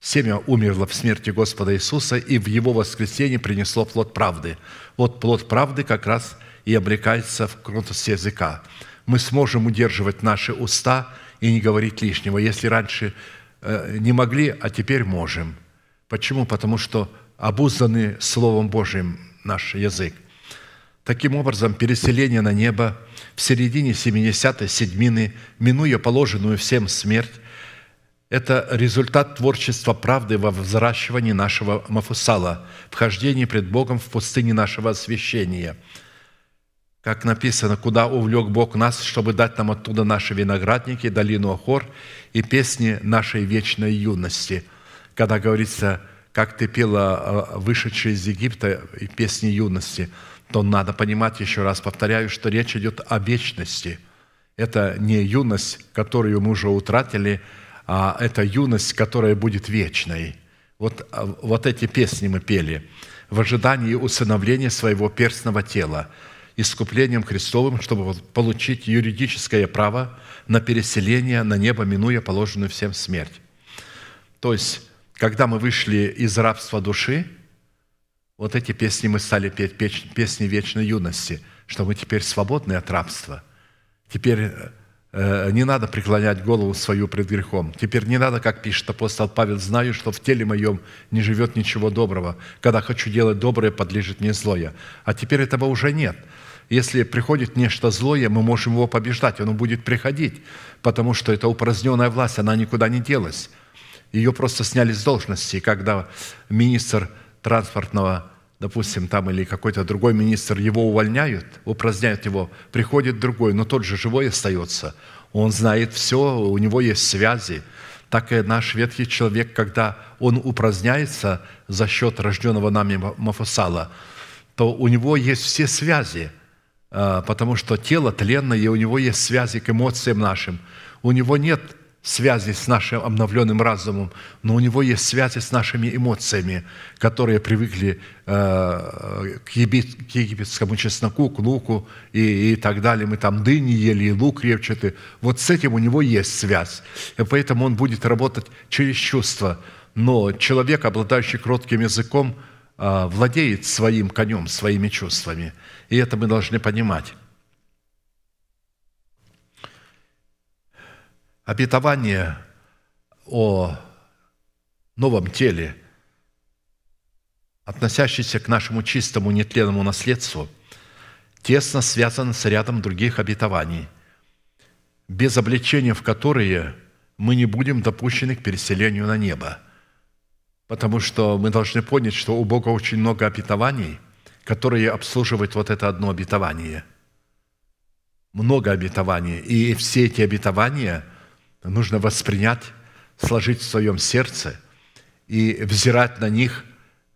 Семя умерло в смерти Господа Иисуса, и в Его воскресенье принесло плод правды. Вот плод правды как раз и обрекается в кротость языка. Мы сможем удерживать наши уста – и не говорить лишнего. Если раньше не могли, а теперь можем. Почему? Потому что обузданы Словом Божьим наш язык. Таким образом, переселение на небо в середине 70-й седьмины, минуя положенную всем смерть, – это результат творчества правды во взращивании нашего Мафусала, вхождении пред Богом в пустыне нашего освящения – как написано, куда увлек Бог нас, чтобы дать нам оттуда наши виноградники, долину Охор и песни нашей вечной юности. Когда говорится, как ты пела а, вышедшие из Египта и песни юности, то надо понимать, еще раз повторяю, что речь идет о вечности. Это не юность, которую мы уже утратили, а это юность, которая будет вечной. Вот, а, вот эти песни мы пели в ожидании усыновления своего перстного тела – искуплением Христовым, чтобы получить юридическое право на переселение на небо, минуя положенную всем смерть. То есть, когда мы вышли из рабства души, вот эти песни мы стали петь, песни вечной юности, что мы теперь свободны от рабства. Теперь э, не надо преклонять голову свою пред грехом. Теперь не надо, как пишет апостол Павел, знаю, что в теле моем не живет ничего доброго. Когда хочу делать доброе, подлежит мне злое. А теперь этого уже нет – если приходит нечто злое, мы можем его побеждать, оно будет приходить, потому что это упраздненная власть, она никуда не делась. Ее просто сняли с должности. Когда министр транспортного, допустим, там или какой-то другой министр, его увольняют, упраздняют его, приходит другой, но тот же живой остается. Он знает все, у него есть связи. Так и наш ветхий человек, когда он упраздняется за счет рожденного нами Мафусала, то у него есть все связи – потому что тело тленное, и у него есть связи к эмоциям нашим. У него нет связи с нашим обновленным разумом, но у него есть связи с нашими эмоциями, которые привыкли э, к египетскому чесноку, к луку и, и так далее. Мы там дыни ели, и лук репчатый. Вот с этим у него есть связь. И поэтому он будет работать через чувства. Но человек, обладающий кротким языком, владеет своим конем, своими чувствами – и это мы должны понимать. Обетование о новом теле, относящееся к нашему чистому нетленному наследству, тесно связано с рядом других обетований, без обличения в которые мы не будем допущены к переселению на небо. Потому что мы должны понять, что у Бога очень много обетований – которые обслуживают вот это одно обетование. Много обетований. И все эти обетования нужно воспринять, сложить в своем сердце и взирать на них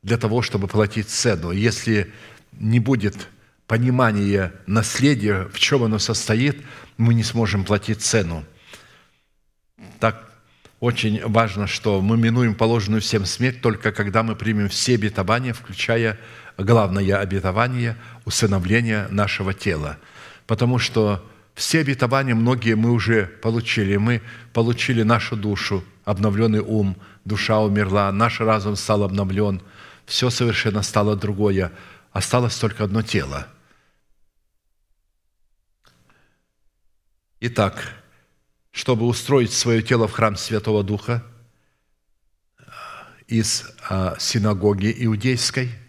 для того, чтобы платить цену. Если не будет понимания наследия, в чем оно состоит, мы не сможем платить цену. Так очень важно, что мы минуем положенную всем смерть только когда мы примем все обетования, включая главное обетование – усыновление нашего тела. Потому что все обетования, многие мы уже получили. Мы получили нашу душу, обновленный ум, душа умерла, наш разум стал обновлен, все совершенно стало другое. Осталось только одно тело. Итак, чтобы устроить свое тело в храм Святого Духа из а, синагоги иудейской –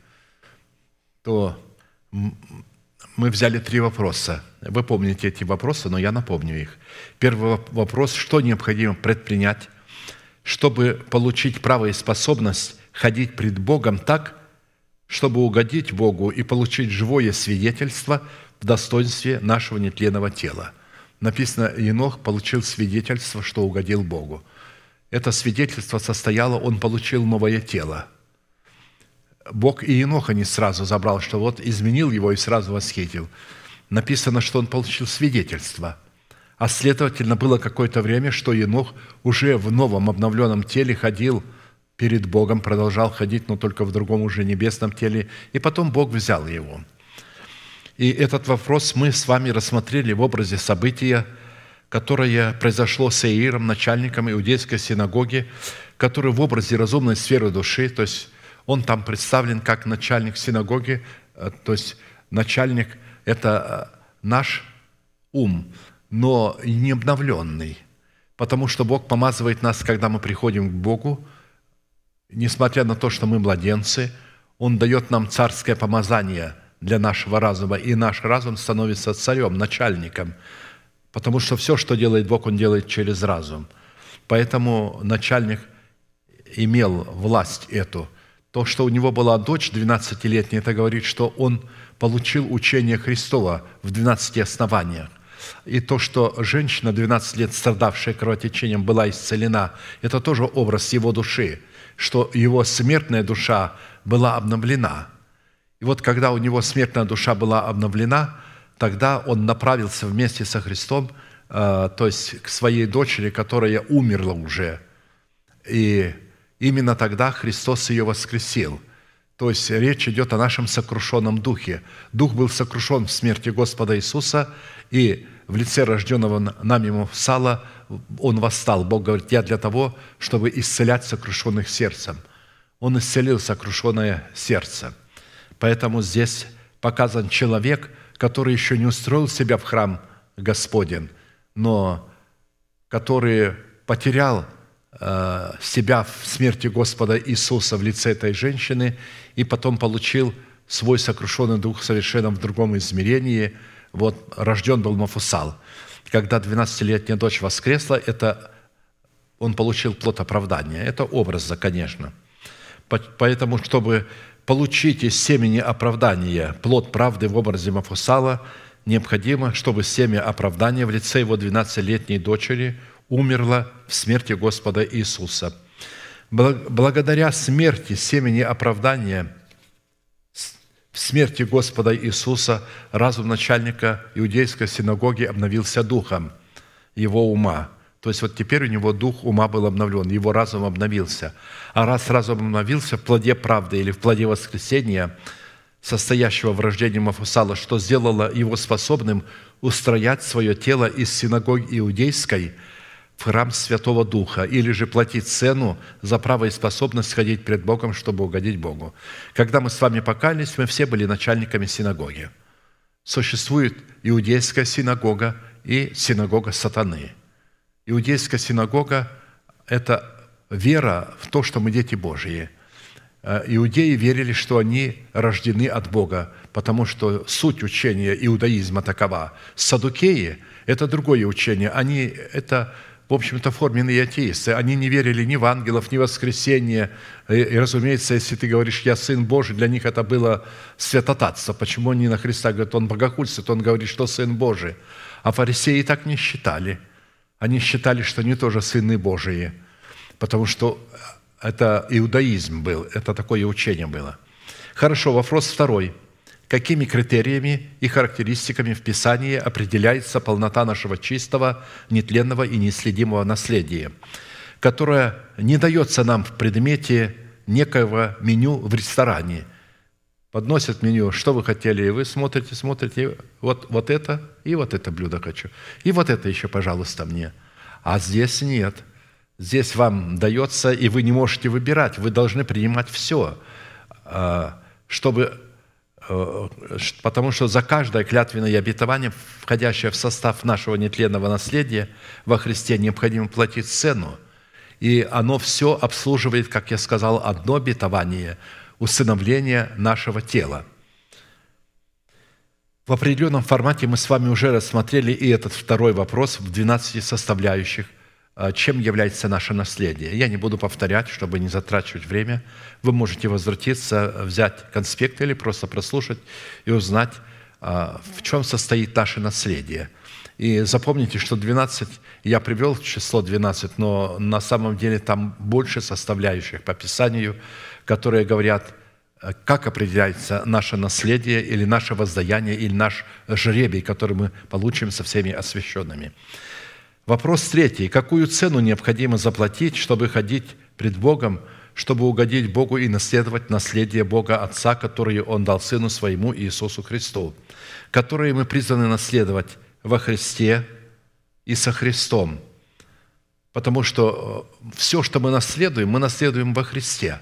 то мы взяли три вопроса. Вы помните эти вопросы, но я напомню их. Первый вопрос, что необходимо предпринять, чтобы получить право и способность ходить пред Богом так, чтобы угодить Богу и получить живое свидетельство в достоинстве нашего нетленного тела. Написано, Енох получил свидетельство, что угодил Богу. Это свидетельство состояло, он получил новое тело – Бог и Еноха не сразу забрал, что вот изменил его и сразу восхитил. Написано, что он получил свидетельство. А следовательно, было какое-то время, что Енох уже в новом обновленном теле ходил перед Богом, продолжал ходить, но только в другом уже небесном теле. И потом Бог взял его. И этот вопрос мы с вами рассмотрели в образе события, которое произошло с Ииром, начальником иудейской синагоги, который в образе разумной сферы души, то есть он там представлен как начальник синагоги, э, то есть начальник – это э, наш ум, но не обновленный, потому что Бог помазывает нас, когда мы приходим к Богу, несмотря на то, что мы младенцы, Он дает нам царское помазание для нашего разума, и наш разум становится царем, начальником, потому что все, что делает Бог, Он делает через разум. Поэтому начальник имел власть эту. То, что у него была дочь 12-летняя, это говорит, что он получил учение Христова в 12 основаниях. И то, что женщина, 12 лет страдавшая кровотечением, была исцелена, это тоже образ его души, что его смертная душа была обновлена. И вот когда у него смертная душа была обновлена, тогда он направился вместе со Христом, э, то есть к своей дочери, которая умерла уже. И именно тогда Христос ее воскресил. То есть речь идет о нашем сокрушенном духе. Дух был сокрушен в смерти Господа Иисуса, и в лице рожденного нами Муфсала он восстал. Бог говорит, я для того, чтобы исцелять сокрушенных сердцем. Он исцелил сокрушенное сердце. Поэтому здесь показан человек, который еще не устроил себя в храм Господен, но который потерял э, себя в смерти Господа Иисуса в лице этой женщины и потом получил свой сокрушенный дух совершенно в другом измерении – вот рожден был Мафусал. Когда 12-летняя дочь воскресла, это он получил плод оправдания. Это образа, конечно. Поэтому, чтобы получить из семени оправдания плод правды в образе Мафусала, необходимо, чтобы семя оправдания в лице его 12-летней дочери умерло в смерти Господа Иисуса. Благодаря смерти семени оправдания – в смерти Господа Иисуса разум начальника иудейской синагоги обновился духом его ума. То есть вот теперь у него дух ума был обновлен, его разум обновился. А раз разум обновился в плоде правды или в плоде воскресения, состоящего в рождении Мафусала, что сделало его способным устроять свое тело из синагоги иудейской – в храм Святого Духа, или же платить цену за право и способность ходить пред Богом, чтобы угодить Богу. Когда мы с вами покаялись, мы все были начальниками синагоги. Существует иудейская синагога и синагога сатаны. Иудейская синагога – это вера в то, что мы дети Божьи. Э, иудеи верили, что они рождены от Бога, потому что суть учения иудаизма такова. Садукеи – это другое учение. Они – это в общем-то, форменные атеисты. Они не верили ни в ангелов, ни в воскресение. И, и, разумеется, если ты говоришь «я Сын Божий», для них это было святотатство. Почему они на Христа говорят «он богохульствует», он говорит, что Сын Божий. А фарисеи так не считали. Они считали, что они тоже сыны Божии, потому что это иудаизм был, это такое учение было. Хорошо, вопрос второй – какими критериями и характеристиками в Писании определяется полнота нашего чистого, нетленного и неследимого наследия, которое не дается нам в предмете некоего меню в ресторане. Подносят меню, что вы хотели, и вы смотрите, смотрите, вот, вот это и вот это блюдо хочу. И вот это еще, пожалуйста, мне. А здесь нет. Здесь вам дается, и вы не можете выбирать. Вы должны принимать все, а, чтобы Э, потому что за каждое клятвенное обетование, входящее в состав нашего нетленного наследия во Христе, необходимо платить цену. И оно все обслуживает, как я сказал, одно обетование – усыновление нашего тела. В определенном формате мы с вами уже рассмотрели и этот второй вопрос в 12 составляющих – а, чем является наше наследие. Я не буду повторять, чтобы не затрачивать время. Вы можете возвратиться, взять конспект или просто прослушать и узнать, а, в чем состоит наше наследие. И запомните, что 12, я привел число 12, но на самом деле там больше составляющих по Писанию, которые говорят, а, как определяется наше наследие или наше воздаяние, или наш жребий, который мы получим со всеми освященными. Вопрос третий. Какую цену необходимо заплатить, чтобы ходить пред Богом, чтобы угодить Богу и наследовать наследие Бога Отца, которое Он дал Сыну Своему Иисусу Христу, которые мы призваны наследовать во Христе и со Христом. Потому что э, все, что мы наследуем, мы наследуем во Христе.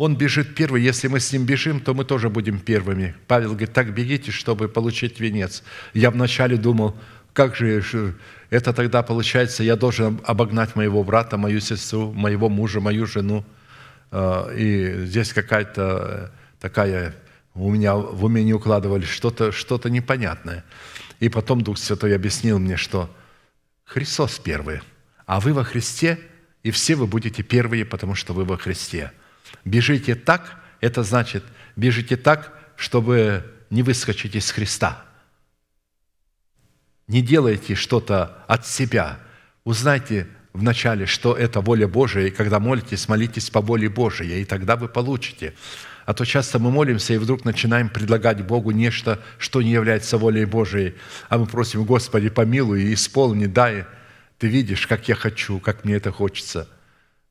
Он бежит первый. Если мы с ним бежим, то мы тоже будем первыми. Павел говорит, так бегите, чтобы получить венец. Я вначале думал, как же это тогда получается, я должен обогнать моего брата, мою сестру, моего мужа, мою жену. А, и здесь какая-то такая у меня в уме не укладывались что-то что непонятное. И потом Дух Святой объяснил мне, что Христос первый, а вы во Христе, и все вы будете первые, потому что вы во Христе. Бежите так, это значит, бежите так, чтобы не выскочить из Христа. Не делайте что-то от себя. Узнайте вначале, что это воля Божия, и когда молитесь, молитесь по воле Божией, и тогда вы получите. А то часто мы молимся и вдруг начинаем предлагать Богу нечто, что не является волей Божией. А мы просим, Господи, помилуй и исполни, дай. Ты видишь, как я хочу, как мне это хочется.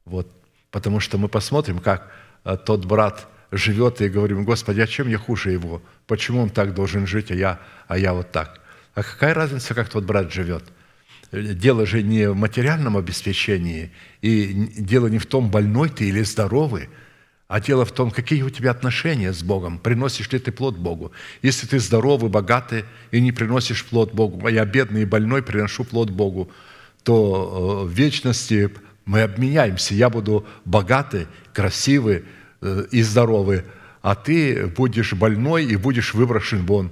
Вот. Потому что мы посмотрим, как э, тот брат живет, и говорим, Господи, а чем я хуже его? Почему он так должен жить, а я, а я вот так? А какая разница, как тот брат живет? Дело же не в материальном обеспечении, и дело не в том, больной ты или здоровый – а дело в том, какие у тебя отношения с Богом, приносишь ли ты плод Богу. Если ты здоровый, богатый и не приносишь плод Богу, а я бедный и больной приношу плод Богу, то э, в вечности мы обменяемся. Я буду богатый, красивый э, и здоровый, а ты будешь больной и будешь выброшен вон,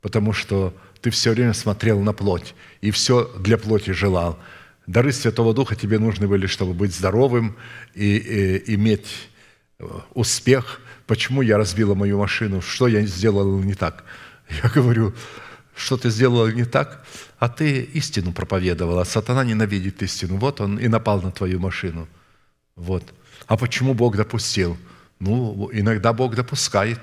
потому что ты все время смотрел на плоть и все для плоти желал. Дары Святого Духа тебе нужны были, чтобы быть здоровым и, и иметь успех, почему я разбила мою машину, что я сделала не так. Я говорю, что ты сделала не так, а ты истину проповедовала. Сатана ненавидит истину. Вот он и напал на твою машину. Вот. А почему Бог допустил? Ну, иногда Бог допускает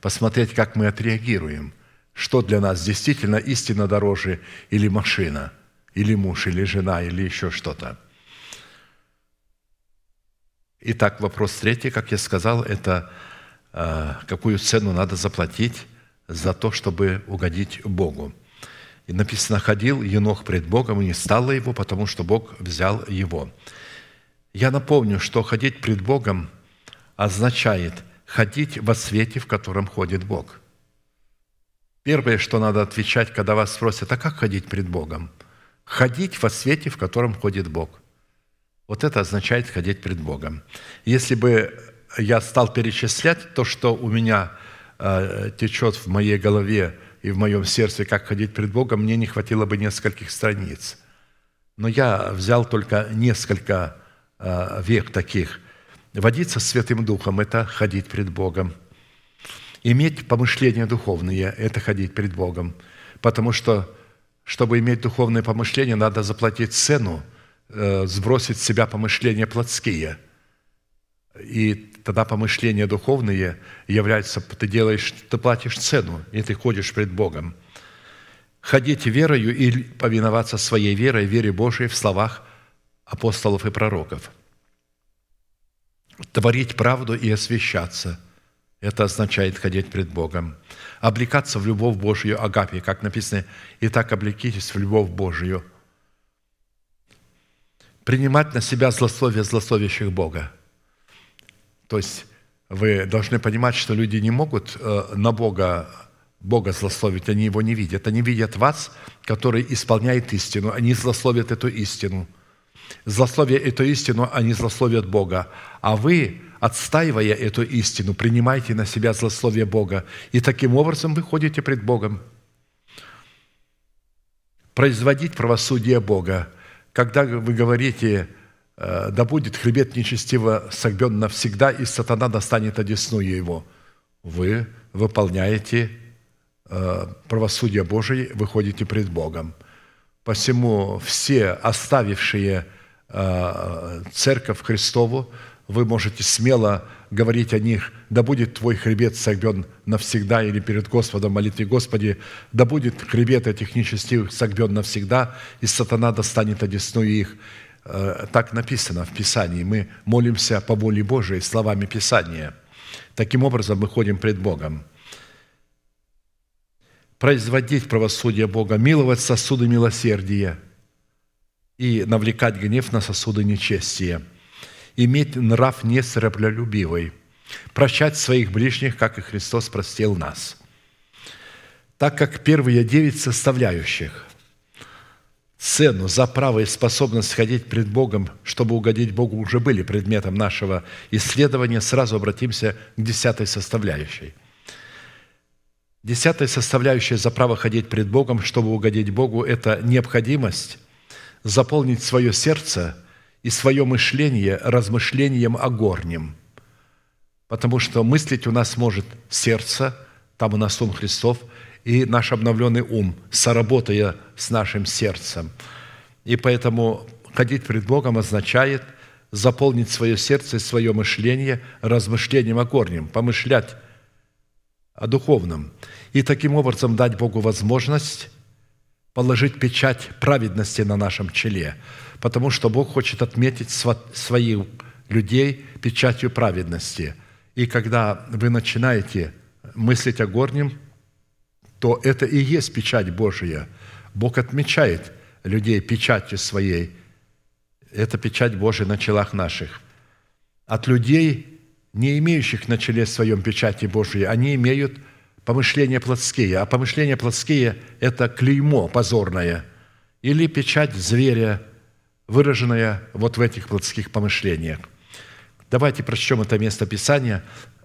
посмотреть, как мы отреагируем. Что для нас действительно истина дороже или машина, или муж, или жена, или еще что-то. Итак, вопрос третий, как я сказал, это э, какую цену надо заплатить за то, чтобы угодить Богу. И написано, ходил Енох пред Богом, и не стало его, потому что Бог взял его. Я напомню, что ходить пред Богом означает ходить во свете, в котором ходит Бог. Первое, что надо отвечать, когда вас спросят, а как ходить пред Богом? Ходить во свете, в котором ходит Бог – вот это означает ходить пред Богом. Если бы я стал перечислять то, что у меня э, течет в моей голове и в моем сердце, как ходить пред Богом, мне не хватило бы нескольких страниц. Но я взял только несколько э, век таких. Водиться Святым Духом – это ходить пред Богом. Иметь помышления духовные – это ходить пред Богом. Потому что, чтобы иметь духовное помышление, надо заплатить цену – Э, сбросить с себя помышления плотские. И тогда помышления духовные являются, ты делаешь, ты платишь цену, и ты ходишь пред Богом. Ходить верою и повиноваться своей верой, вере Божией в словах апостолов и пророков. Творить правду и освящаться – это означает ходить пред Богом. Облекаться в любовь Божию, агапе, как написано, «И так облекитесь в любовь Божию», принимать на себя злословие злословящих Бога. То есть вы должны понимать, что люди не могут э, на Бога, Бога злословить, они его не видят. Они видят вас, который исполняет истину, они злословят эту истину. Злословие эту истину, они злословят Бога. А вы, отстаивая эту истину, принимаете на себя злословие Бога. И таким образом вы ходите пред Богом. Производить правосудие Бога – когда вы говорите, да будет хребет нечестиво согбен навсегда, и сатана достанет одесную его, вы выполняете э, правосудие Божие, выходите пред Богом. Посему все оставившие э, церковь Христову, вы можете смело говорить о них, да будет твой хребет согбен навсегда, или перед Господом молитве, Господи, да будет хребет этих нечестивых согбен навсегда, и сатана достанет одесную их. Э, так написано в Писании. Мы молимся по воле Божией словами Писания. Таким образом мы ходим пред Богом. Производить правосудие Бога, миловать сосуды милосердия и навлекать гнев на сосуды нечестия – иметь нрав несребролюбивый, прощать своих ближних, как и Христос простил нас. Так как первые девять составляющих цену за право и способность ходить пред Богом, чтобы угодить Богу, уже были предметом нашего исследования, сразу обратимся к десятой составляющей. Десятая составляющая за право ходить пред Богом, чтобы угодить Богу, это необходимость заполнить свое сердце и свое мышление размышлением о горнем. Потому что мыслить у нас может сердце, там у нас ум Христов, и наш обновленный ум, соработая с нашим сердцем. И поэтому ходить пред Богом означает заполнить свое сердце свое мышление размышлением о горнем, помышлять о духовном. И таким образом дать Богу возможность положить печать праведности на нашем челе, потому что Бог хочет отметить своих людей печатью праведности. И когда вы начинаете мыслить о горнем, то это и есть печать Божия. Бог отмечает людей печатью своей. Это печать Божия на челах наших. От людей, не имеющих на челе своем печати Божией, они имеют – помышления плотские, а помышления плотские – это клеймо позорное или печать зверя, выраженная вот в этих плотских помышлениях. Давайте прочтем это место Писания,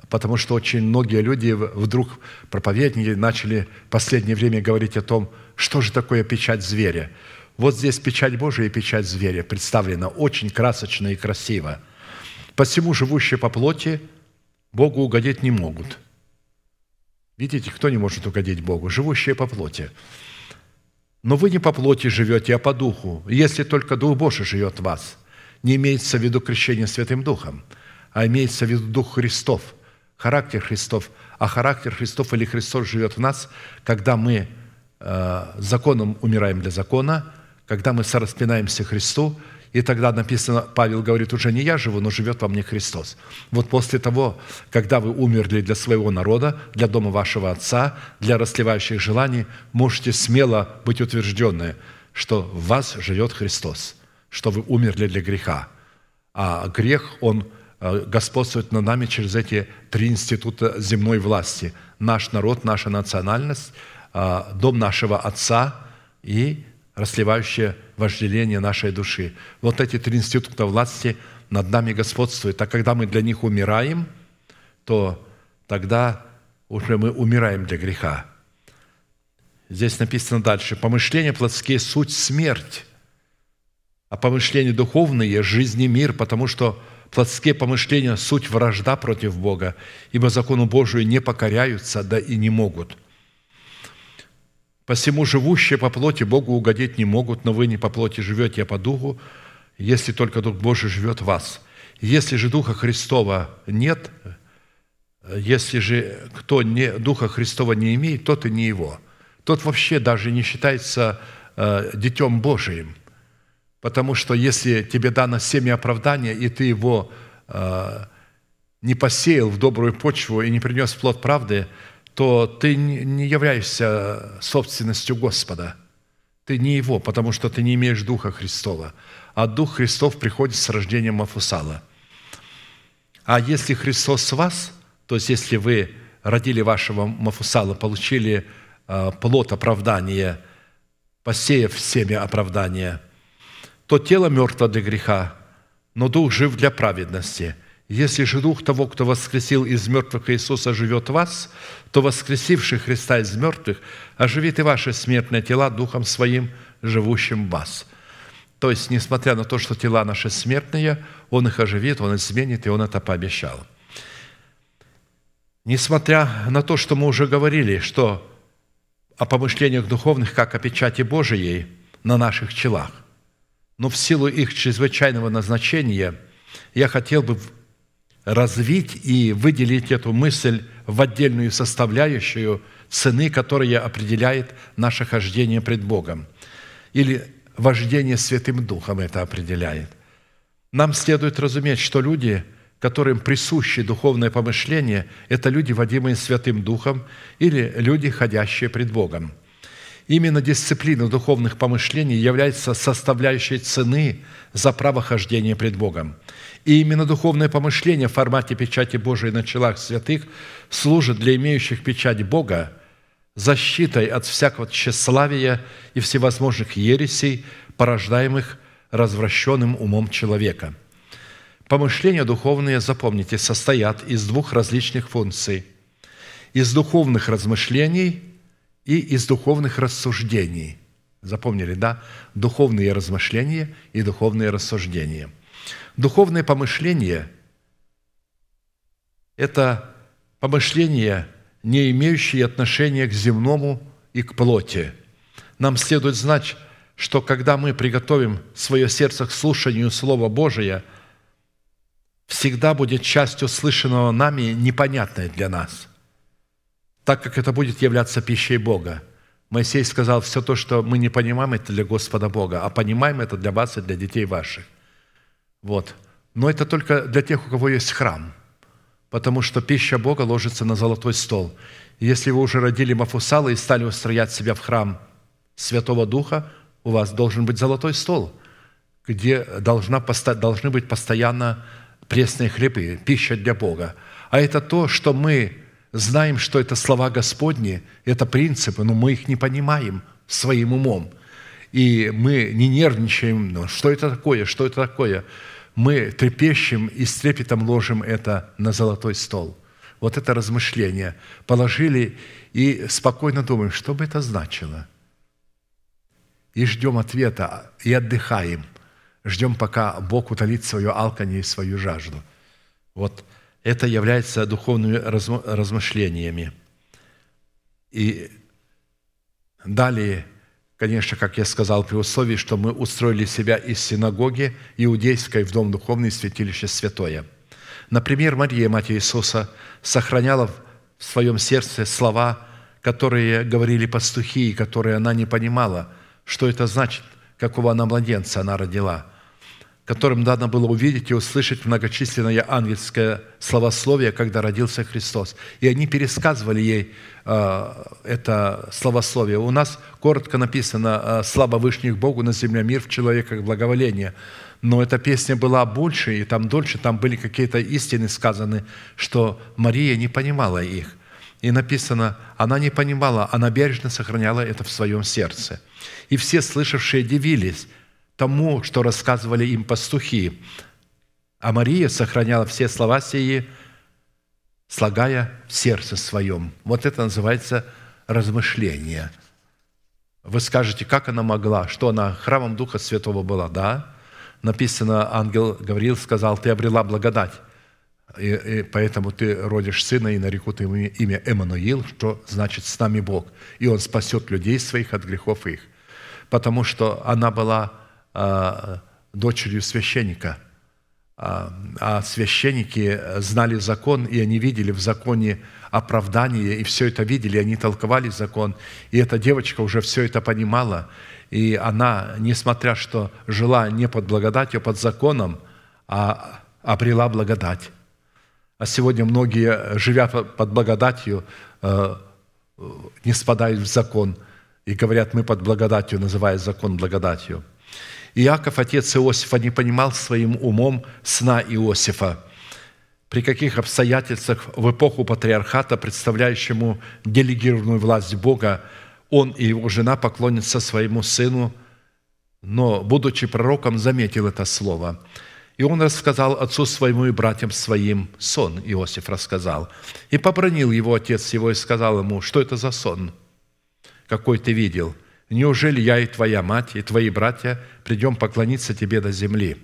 потому что очень многие люди вдруг, проповедники, начали в последнее время говорить о том, что же такое печать зверя. Вот здесь печать Божия и печать зверя представлена очень красочно и красиво. Посему живущие по плоти Богу угодить не могут – Видите, кто не может угодить Богу? Живущие по плоти. Но вы не по плоти живете, а по духу, если только Дух Божий живет в вас. Не имеется в виду крещение Святым Духом, а имеется в виду Дух Христов, характер Христов. А характер Христов или Христос живет в нас, когда мы э, законом умираем для закона, когда мы сораспинаемся Христу – и тогда написано, Павел говорит, уже не я живу, но живет во мне Христос. Вот после того, когда вы умерли для своего народа, для дома вашего Отца, для расливающих желаний, можете смело быть утвержденны, что в вас живет Христос, что вы умерли для греха. А грех, он господствует над нами через эти три института земной власти. Наш народ, наша национальность, э, дом нашего Отца и расливающее вожделение нашей души. Вот эти три института власти над нами господствуют. А когда мы для них умираем, то тогда уже мы умираем для греха. Здесь написано дальше. Помышления плотские – суть смерть, а помышления духовные – жизнь и мир, потому что плотские помышления – суть вражда против Бога, ибо закону Божию не покоряются, да и не могут – Посему живущие по плоти Богу угодить не могут, но вы не по плоти живете, а по духу, если только Дух Божий живет в вас. Если же Духа Христова нет, если же кто не, Духа Христова не имеет, тот и не его. Тот вообще даже не считается э, Детем Божиим. Потому что если тебе дано семя оправдания, и ты его э, не посеял в добрую почву и не принес плод правды – то ты не являешься собственностью Господа. Ты не Его, потому что ты не имеешь Духа Христова. А Дух Христов приходит с рождением Мафусала. А если Христос с вас, то есть если вы родили вашего Мафусала, получили а, плод оправдания, посеяв семя оправдания, то тело мертво для греха, но Дух жив для праведности – если же Дух того, кто воскресил из мертвых Иисуса, живет в вас, то воскресивший Христа из мертвых оживит и ваши смертные тела Духом Своим, живущим в вас». То есть, несмотря на то, что тела наши смертные, Он их оживит, Он изменит, и Он это пообещал. Несмотря на то, что мы уже говорили, что о помышлениях духовных, как о печати Божией на наших челах, но в силу их чрезвычайного назначения я хотел бы развить и выделить эту мысль в отдельную составляющую цены, которая определяет наше хождение пред Богом. Или вождение Святым Духом это определяет. Нам следует разуметь, что люди, которым присущи духовное помышление, это люди, водимые Святым Духом, или люди, ходящие пред Богом. Именно дисциплина духовных помышлений является составляющей цены за право хождения пред Богом – и именно духовное помышление в формате печати Божией на челах святых служит для имеющих печать Бога защитой от всякого тщеславия и всевозможных ересей, порождаемых развращенным умом человека. Помышления духовные, запомните, состоят из двух различных функций – из духовных размышлений и из духовных рассуждений. Запомнили, да? Духовные размышления и духовные рассуждения. Духовное помышление – это помышления, не имеющие отношения к земному и к плоти. Нам следует знать, что когда мы приготовим свое сердце к слушанию Слова Божия, всегда будет часть услышанного нами непонятной для нас, так как это будет являться пищей Бога – Моисей сказал, все то, что мы не понимаем, это для Господа Бога, а понимаем это для вас и для детей ваших. Вот. Но это только для тех, у кого есть храм, потому что пища Бога ложится на золотой стол. Если вы уже родили Мафусала и стали устроять себя в храм Святого Духа, у вас должен быть золотой стол, где должна, должны быть постоянно пресные хлебы, пища для Бога. А это то, что мы знаем, что это слова Господни, это принципы, но мы их не понимаем своим умом. И мы не нервничаем, ну, что это такое, что это такое. Мы трепещем и с трепетом ложим это на золотой стол. Вот это размышление. Положили и спокойно думаем, что бы это значило. И ждем ответа, и отдыхаем. Ждем, пока Бог утолит свое алканье и свою жажду. Вот – это является духовными размышлениями. И далее, конечно, как я сказал, при условии, что мы устроили себя из синагоги иудейской в Дом Духовный Святилище Святое. Например, Мария, Мать Иисуса, сохраняла в своем сердце слова, которые говорили пастухи, и которые она не понимала, что это значит, какого она младенца она родила – которым дано было увидеть и услышать многочисленное ангельское словословие, когда родился Христос. И они пересказывали ей э, это словословие. У нас коротко написано э, «Слава Вышних Богу на земле, мир в человеках, благоволение». Но эта песня была больше, и там дольше, там были какие-то истины сказаны, что Мария не понимала их. И написано, она не понимала, она бережно сохраняла это в своем сердце. И все слышавшие дивились, тому, что рассказывали им пастухи. А Мария сохраняла все слова сии, слагая в сердце своем. Вот это называется размышление. Вы скажете, как она могла, что она храмом Духа Святого была? Да, написано, ангел говорил, сказал, ты обрела благодать, и, и поэтому ты родишь сына, и нарекут ему имя Эммануил, что значит «с нами Бог». И он спасет людей своих от грехов их. Потому что она была дочерью священника. А, а священники знали закон, и они видели в законе оправдание, и все это видели, они толковали закон. И эта девочка уже все это понимала, и она, несмотря что жила не под благодатью, а под законом, а обрела благодать. А сегодня многие, живя под благодатью, э, не спадают в закон и говорят, мы под благодатью, называя закон благодатью – Иаков, отец Иосифа, не понимал своим умом сна Иосифа, при каких обстоятельствах в эпоху патриархата, представляющему делегированную власть Бога, он и его жена поклонятся своему сыну, но, будучи пророком, заметил это слово. И он рассказал отцу своему и братьям своим сон, Иосиф рассказал. И побронил его отец его и сказал ему, что это за сон, какой ты видел – Неужели я и твоя мать, и твои братья придем поклониться тебе до земли?»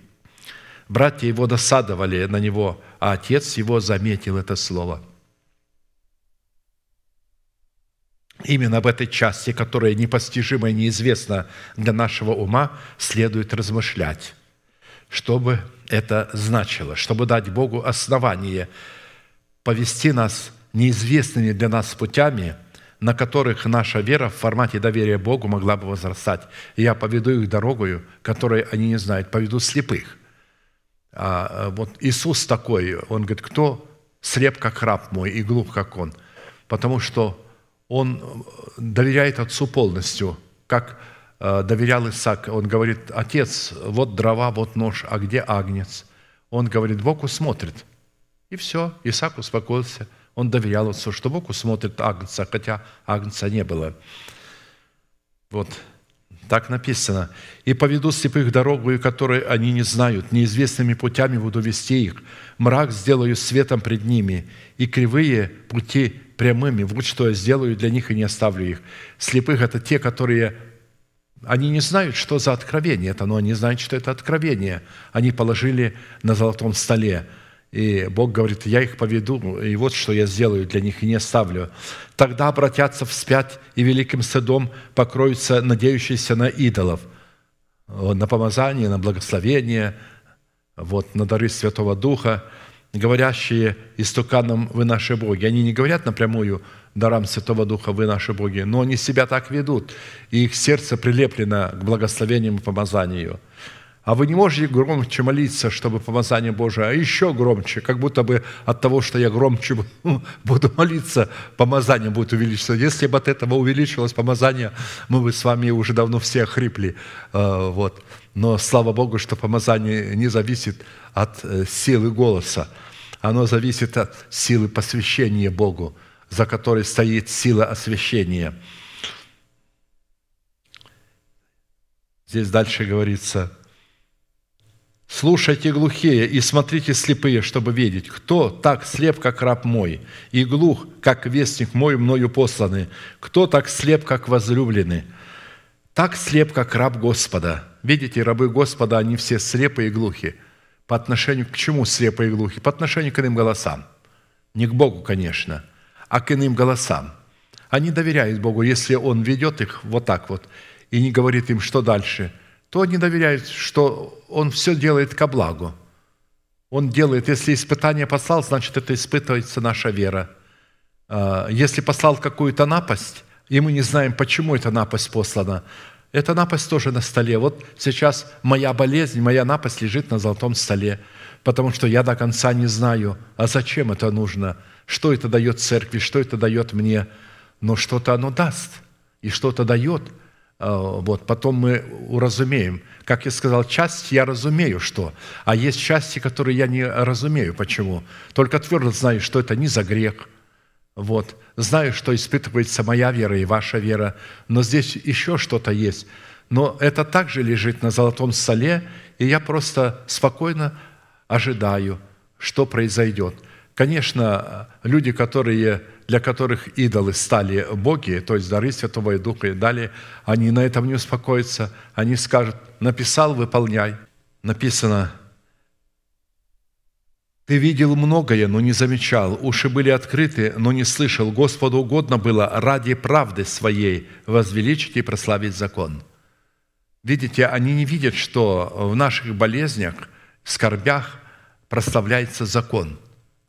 Братья его досадовали на него, а отец его заметил это слово. Именно в этой части, которая непостижима и неизвестна для нашего ума, следует размышлять, чтобы это значило, чтобы дать Богу основание повести нас неизвестными для нас путями – на которых наша вера в формате доверия Богу могла бы возрастать. И я поведу их дорогою, которой они не знают, поведу слепых. А вот Иисус такой, Он говорит, кто слеп, как раб мой, и глух, как он? Потому что Он доверяет Отцу полностью, как э, доверял Исаак. Он говорит, Отец, вот дрова, вот нож, а где агнец? Он говорит, Бог усмотрит. И все, Исаак успокоился – он доверял отцу, что Бог усмотрит агнца, хотя агнца не было. Вот так написано. «И поведу слепых дорогу, которой они не знают, неизвестными путями буду вести их. Мрак сделаю светом пред ними, и кривые пути прямыми. Вот что я сделаю для них и не оставлю их». Слепых – это те, которые они не знают, что за откровение это, но они знают, что это откровение. Они положили на золотом столе. И Бог говорит, я их поведу, и вот что я сделаю для них, и не оставлю. Тогда обратятся вспять, и великим стыдом покроются надеющиеся на идолов, на помазание, на благословение, вот, на дары Святого Духа, говорящие истуканом «Вы наши боги». Они не говорят напрямую дарам Святого Духа «Вы наши боги», но они себя так ведут, и их сердце прилеплено к благословениям и помазанию. А вы не можете громче молиться, чтобы помазание Божие, а еще громче, как будто бы от того, что я громче [laughs] буду молиться, помазание будет увеличиваться. Если бы от этого увеличилось помазание, мы бы с вами уже давно все охрипли. А, вот. Но слава Богу, что помазание не зависит от э, силы голоса. Оно зависит от силы посвящения Богу за которой стоит сила освящения. Здесь дальше говорится, «Слушайте глухие и смотрите слепые, чтобы видеть, кто так слеп, как раб мой, и глух, как вестник мой, мною посланный, кто так слеп, как возлюбленный, так слеп, как раб Господа». Видите, рабы Господа, они все слепые и глухи. По отношению к чему слепые и глухи? По отношению к иным голосам. Не к Богу, конечно – а к иным голосам. Они доверяют Богу. Если Он ведет их вот так вот и не говорит им, что дальше, то они доверяют, что Он все делает ко благу. Он делает, если испытание послал, значит, это испытывается наша вера. А, если послал какую-то напасть, и мы не знаем, почему эта напасть послана, эта напасть тоже на столе. Вот сейчас моя болезнь, моя напасть лежит на золотом столе, потому что я до конца не знаю, а зачем это нужно – что это дает церкви, что это дает мне, но что-то оно даст и что-то дает. А, вот, потом мы уразумеем. Как я сказал, часть я разумею, что. А есть части, которые я не разумею. Почему? Только твердо знаю, что это не за грех. Вот. Знаю, что испытывается моя вера и ваша вера. Но здесь еще что-то есть. Но это также лежит на золотом столе, и я просто спокойно ожидаю, что произойдет – Конечно, люди, которые, для которых идолы стали боги, то есть дары Святого и Духа и далее, они на этом не успокоятся. Они скажут, написал, выполняй. Написано, ты видел многое, но не замечал, уши были открыты, но не слышал. Господу угодно было ради правды своей возвеличить и прославить закон. Видите, они не видят, что в наших болезнях, скорбях прославляется закон –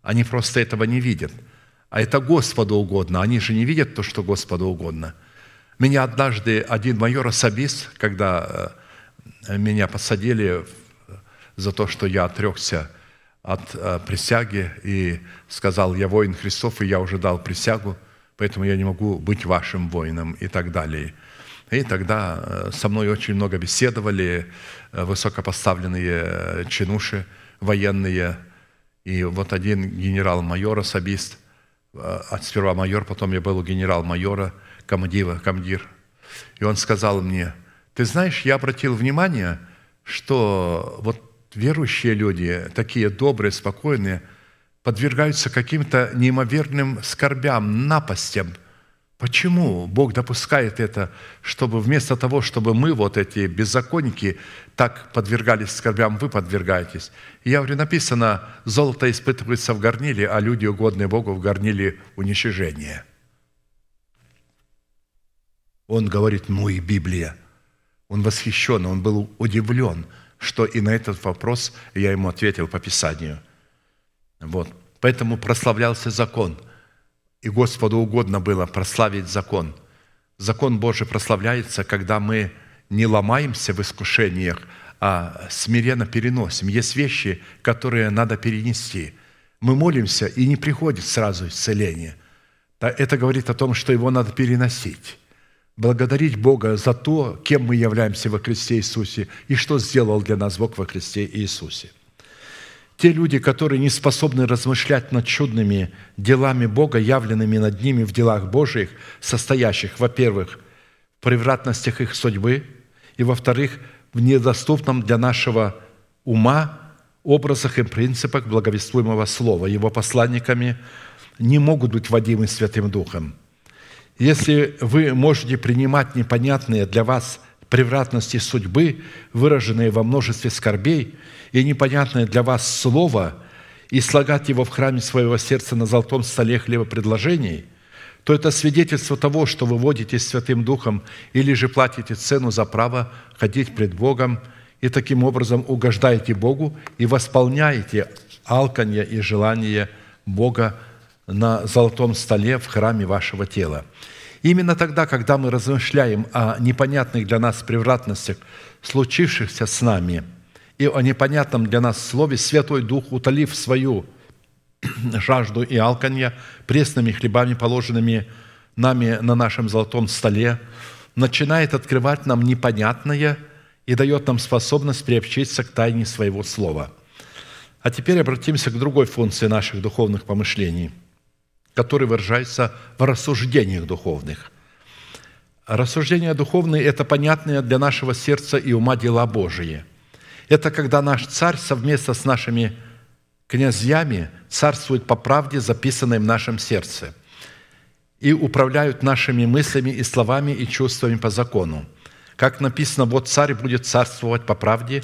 они просто этого не видят. А это Господу угодно. Они же не видят то, что Господу угодно. Меня однажды один майор-особист, когда э, меня посадили за то, что я отрекся от э, присяги и сказал, я воин Христов, и я уже дал присягу, поэтому я не могу быть вашим воином и так далее. И тогда э, со мной очень много беседовали высокопоставленные чинуши военные, и вот один генерал-майор, особист, сперва майор, потом я был у генерал-майора, командира, командир. И он сказал мне, ты знаешь, я обратил внимание, что вот верующие люди, такие добрые, спокойные, подвергаются каким-то неимоверным скорбям, напастям – Почему Бог допускает это, чтобы вместо того, чтобы мы, вот эти беззаконники, так подвергались скорбям, вы подвергаетесь? И я говорю, написано, золото испытывается в горниле, а люди, угодные Богу, в горниле уничижения. Он говорит, ну и Библия. Он восхищен, он был удивлен, что и на этот вопрос я ему ответил по Писанию. Вот. Поэтому прославлялся закон – и Господу угодно было прославить закон. Закон Божий прославляется, когда мы не ломаемся в искушениях, а смиренно переносим. Есть вещи, которые надо перенести. Мы молимся, и не приходит сразу исцеление. Это говорит о том, что его надо переносить. Благодарить Бога за то, кем мы являемся во Христе Иисусе и что сделал для нас Бог во Христе Иисусе. Те люди, которые не способны размышлять над чудными делами Бога, явленными над ними в делах Божьих, состоящих, во-первых, в превратностях их судьбы, и, во-вторых, в недоступном для нашего ума образах и принципах благовествуемого слова. Его посланниками не могут быть водимы Святым Духом. Если вы можете принимать непонятные для вас превратности судьбы, выраженные во множестве скорбей, и непонятное для вас слово, и слагать его в храме своего сердца на золотом столе хлебопредложений, то это свидетельство того, что вы водитесь Святым Духом или же платите цену за право ходить пред Богом и таким образом угождаете Богу и восполняете алканье и желание Бога на золотом столе в храме вашего тела – Именно тогда, когда мы размышляем о непонятных для нас превратностях, случившихся с нами, и о непонятном для нас слове, Святой Дух, утолив свою жажду и алканье пресными хлебами, положенными нами на нашем золотом столе, начинает открывать нам непонятное и дает нам способность приобщиться к тайне своего слова. А теперь обратимся к другой функции наших духовных помышлений – который выражается в рассуждениях духовных. Рассуждения духовные – это понятные для нашего сердца и ума дела Божие. Это когда наш царь совместно с нашими князьями царствует по правде, записанной в нашем сердце, и управляют нашими мыслями и словами и чувствами по закону. Как написано, вот царь будет царствовать по правде,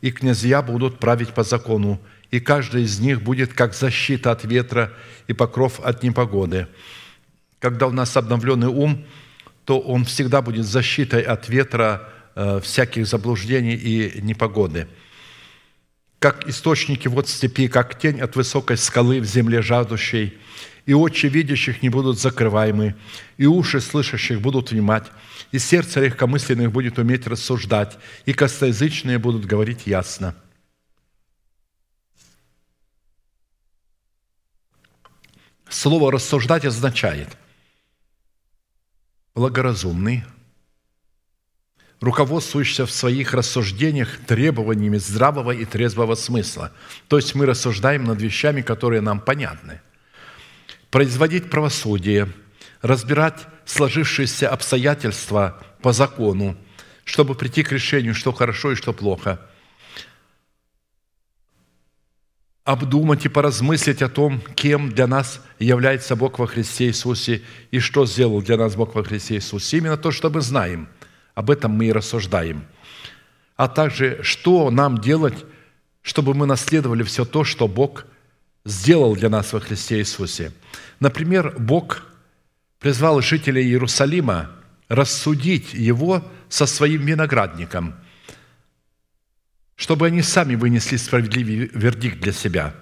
и князья будут править по закону, и каждый из них будет как защита от ветра и покров от непогоды. Когда у нас обновленный ум, то он всегда будет защитой от ветра, э, всяких заблуждений и непогоды. Как источники вод степи, как тень от высокой скалы в земле жаждущей, и очи видящих не будут закрываемы, и уши слышащих будут внимать, и сердце легкомысленных будет уметь рассуждать, и костоязычные будут говорить ясно – Слово «рассуждать» означает благоразумный, руководствующийся в своих рассуждениях требованиями здравого и трезвого смысла. То есть мы рассуждаем над вещами, которые нам понятны. Производить правосудие, разбирать сложившиеся обстоятельства по закону, чтобы прийти к решению, что хорошо и что плохо – обдумать и поразмыслить о том, кем для нас является Бог во Христе Иисусе и что сделал для нас Бог во Христе Иисусе. Именно то, что мы знаем, об этом мы и рассуждаем. А также, что нам делать, чтобы мы наследовали все то, что Бог сделал для нас во Христе Иисусе. Например, Бог призвал жителей Иерусалима рассудить его со своим виноградником – чтобы они сами вынесли справедливый вердикт для себя.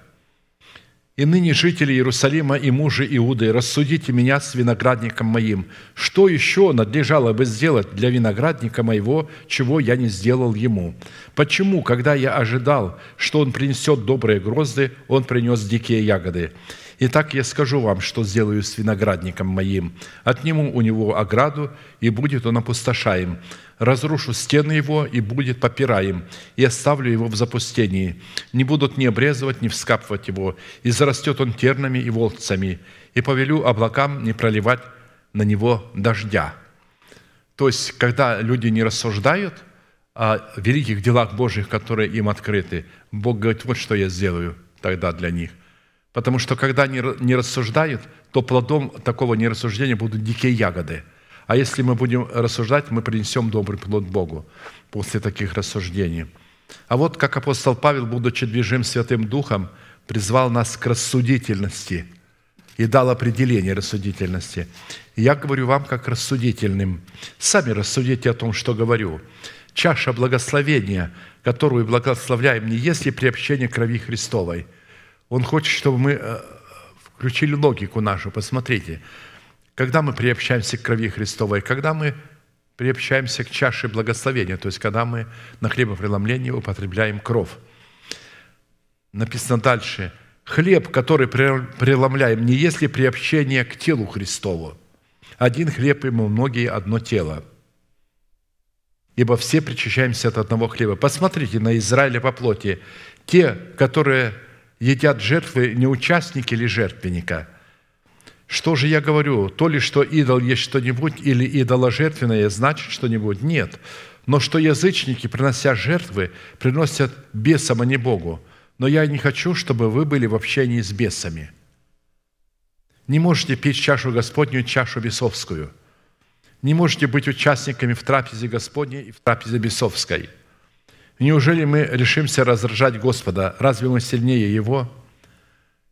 И ныне жители Иерусалима и мужи Иуды, рассудите меня с виноградником моим. Что еще надлежало бы сделать для виноградника моего, чего я не сделал ему? Почему, когда я ожидал, что он принесет добрые грозды, он принес дикие ягоды? Итак, я скажу вам, что сделаю с виноградником моим. Отниму у него ограду, и будет он опустошаем. Разрушу стены его, и будет попираем, и оставлю его в запустении. Не будут ни обрезывать, ни вскапывать его, и зарастет он тернами и волцами, и повелю облакам не проливать на него дождя». То есть, когда люди не рассуждают о великих делах Божьих, которые им открыты, Бог говорит, вот что я сделаю тогда для них – Потому что когда не рассуждают, то плодом такого нерассуждения будут дикие ягоды. А если мы будем рассуждать, мы принесем добрый плод Богу после таких рассуждений. А вот как апостол Павел, будучи движим Святым Духом, призвал нас к рассудительности и дал определение рассудительности. Я говорю вам как рассудительным. Сами рассудите о том, что говорю. Чаша благословения, которую благословляем не есть ли приобщение крови Христовой – он хочет, чтобы мы э, включили логику нашу. Посмотрите, когда мы приобщаемся к крови Христовой, когда мы приобщаемся к чаше благословения, то есть когда мы на хлебопреломлении употребляем кровь. Написано дальше, хлеб, который преломляем, не есть ли приобщение к телу Христову. Один хлеб мы многие одно тело. Ибо все причащаемся от одного хлеба. Посмотрите на Израиля по плоти. Те, которые едят жертвы не участники ли жертвенника. Что же я говорю? То ли, что идол есть что-нибудь, или идоложертвенное значит что-нибудь? Нет. Но что язычники, принося жертвы, приносят бесам, а не Богу. Но я не хочу, чтобы вы были в общении с бесами. Не можете пить чашу Господню, чашу бесовскую. не можете быть участниками в трапезе Господней и в трапезе бесовской. Неужели мы решимся раздражать Господа? Разве мы сильнее Его?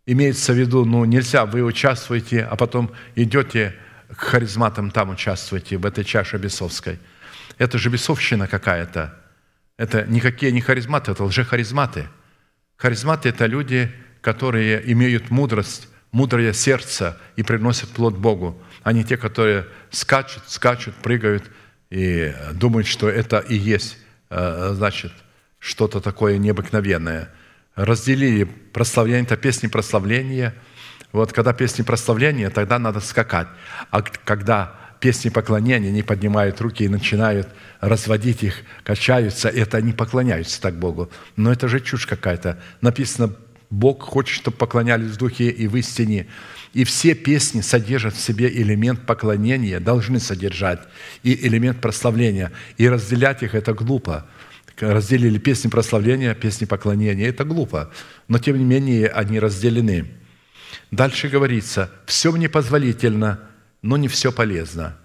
Имеется в виду, ну, нельзя, вы участвуете, а потом идете к харизматам, там участвуете, в этой чаше бесовской. Это же бесовщина какая-то. Это никакие не харизматы, это лжехаризматы. Харизматы – это люди, которые имеют мудрость, мудрое сердце и приносят плод Богу, а не те, которые скачут, скачут, прыгают и думают, что это и есть, значит, что-то такое необыкновенное. Разделили прославление, это песни прославления. Вот когда песни прославления, тогда надо скакать. А когда песни поклонения, они поднимают руки и начинают разводить их, качаются, это они поклоняются так Богу. Но это же чушь какая-то. Написано, Бог хочет, чтобы поклонялись в духе и в истине. И все песни содержат в себе элемент поклонения, должны содержать, и элемент прославления. И разделять их – это глупо. Разделили песни прославления, песни поклонения – это глупо. Но, тем не менее, они разделены. Дальше говорится, «Все мне позволительно, но не все полезно».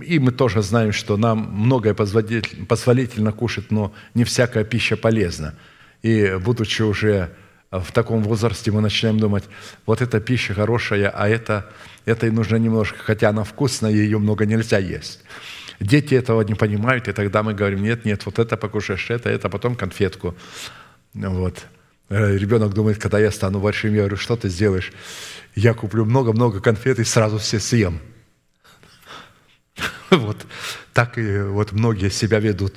И мы тоже знаем, что нам многое позволительно кушать, но не всякая пища полезна. И будучи уже в таком возрасте, мы начинаем думать, вот эта пища хорошая, а это, это и нужно немножко, хотя она вкусная, ее много нельзя есть. Дети этого не понимают, и тогда мы говорим, нет, нет, вот это покушаешь, это, это, потом конфетку. Вот. Э, ребенок думает, когда я стану большим, я говорю, что ты сделаешь? Я куплю много-много конфет и сразу все съем. [laughs] Вот так и вот многие себя ведут.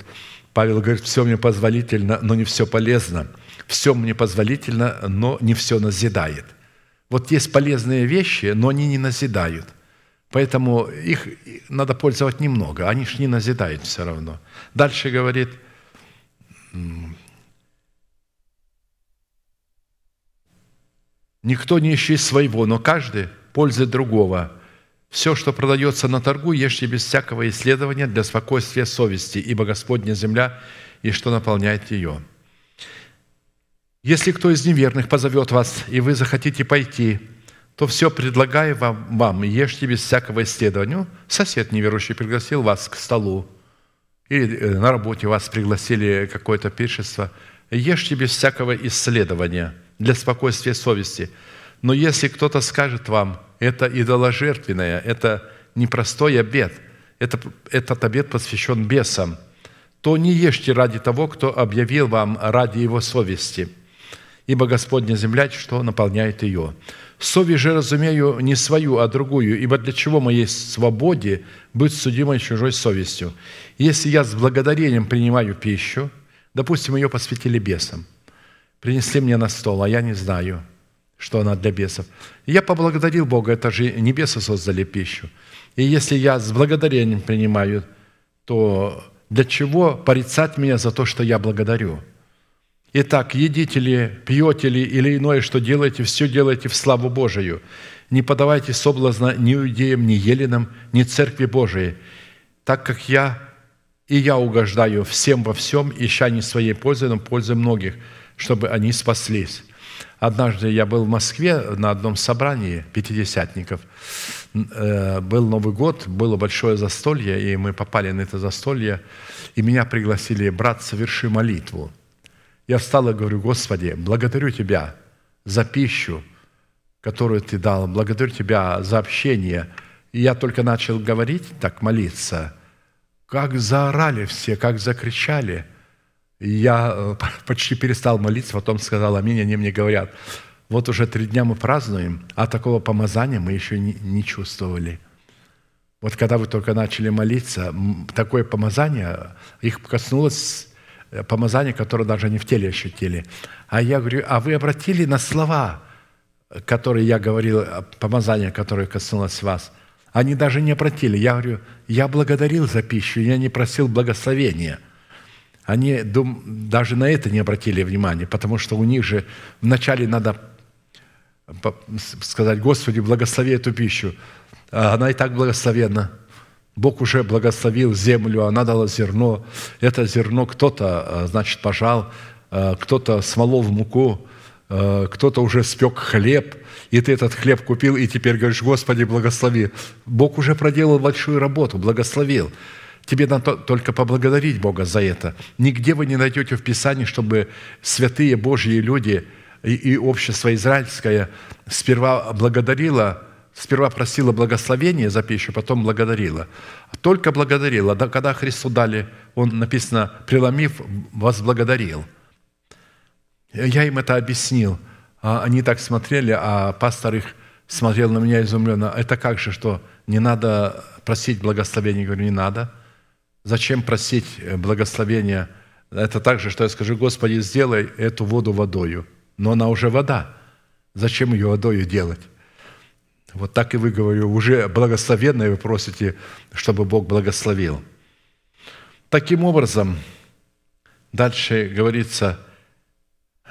Павел говорит, все мне позволительно, но не все полезно. Все мне позволительно, но не все назидает. Вот есть полезные вещи, но они не назидают. Поэтому их надо пользовать немного, они же не назидают все равно. Дальше говорит, никто не ищет своего, но каждый пользует другого. Все, что продается на торгу, ешьте без всякого исследования для спокойствия совести, ибо Господня земля и что наполняет ее. Если кто из неверных позовет вас, и вы захотите пойти, то все предлагаю вам, вам ешьте без всякого исследования. Ну, сосед неверующий пригласил вас к столу, или э, на работе вас пригласили какое-то пиршество. Ешьте без всякого исследования для спокойствия совести. Но если кто-то скажет вам – это идоложертвенное, это непростой обед, это, этот обед посвящен бесам, то не ешьте ради того, кто объявил вам ради его совести, ибо Господня земля, что наполняет ее. Совесть же разумею не свою, а другую, ибо для чего в свободе быть судимой чужой совестью? Если я с благодарением принимаю пищу, допустим, ее посвятили бесам, принесли мне на стол, а я не знаю – что она для бесов. Я поблагодарил Бога, это же небеса создали пищу. И если я с благодарением принимаю, то для чего порицать меня за то, что я благодарю? Итак, едите ли, пьете ли или иное, что делаете, все делайте в славу Божию. Не подавайте соблазна ни иудеям, ни еленам, ни церкви Божией, так как я и я угождаю всем во всем, ища не своей пользы, но пользы многих, чтобы они спаслись. Однажды я был в Москве на одном собрании пятидесятников. Э, был Новый год, было большое застолье, и мы попали на это застолье, и меня пригласили, брат, соверши молитву. Я встал и говорю, Господи, благодарю Тебя за пищу, которую Ты дал, благодарю Тебя за общение. И я только начал говорить, так молиться, как заорали все, как закричали – я э, [laughs] почти перестал молиться, потом сказал аминь, они мне говорят, вот уже три дня мы празднуем, а такого помазания мы еще не, чувствовали. Вот когда вы только начали молиться, такое помазание, их коснулось э, помазание, которое даже они в теле ощутили. А я говорю, а вы обратили на слова, которые я говорил, э, помазание, которое коснулось вас? Они даже не обратили. Я говорю, я благодарил за пищу, я не просил благословения – они даже на это не обратили внимания, потому что у них же вначале надо сказать, Господи, благослови эту пищу. А она и так благословенна. Бог уже благословил землю, она дала зерно. Это зерно кто-то, а, значит, пожал, а, кто-то смолол в муку, э, кто-то уже спек хлеб, и ты этот хлеб купил, и теперь говоришь, Господи, благослови. Бог уже проделал большую работу, благословил. Тебе надо только поблагодарить Бога за это. Нигде вы не найдете в Писании, чтобы святые Божьи люди и общество израильское сперва благодарило Сперва просила благословения за пищу, потом благодарила. Только благодарила. Да, когда Христу дали, Он, написано, преломив, возблагодарил. Я им это объяснил. А они так смотрели, а пастор их смотрел на меня изумленно. Это как же, что не надо просить благословения? Я говорю, не надо. Зачем просить благословения? Это так же, что я скажу, Господи, сделай эту воду водою. Но она уже вода. Зачем ее водою делать? Вот так и вы, говорю, уже благословенное вы просите, чтобы Бог благословил. Таким образом, дальше говорится,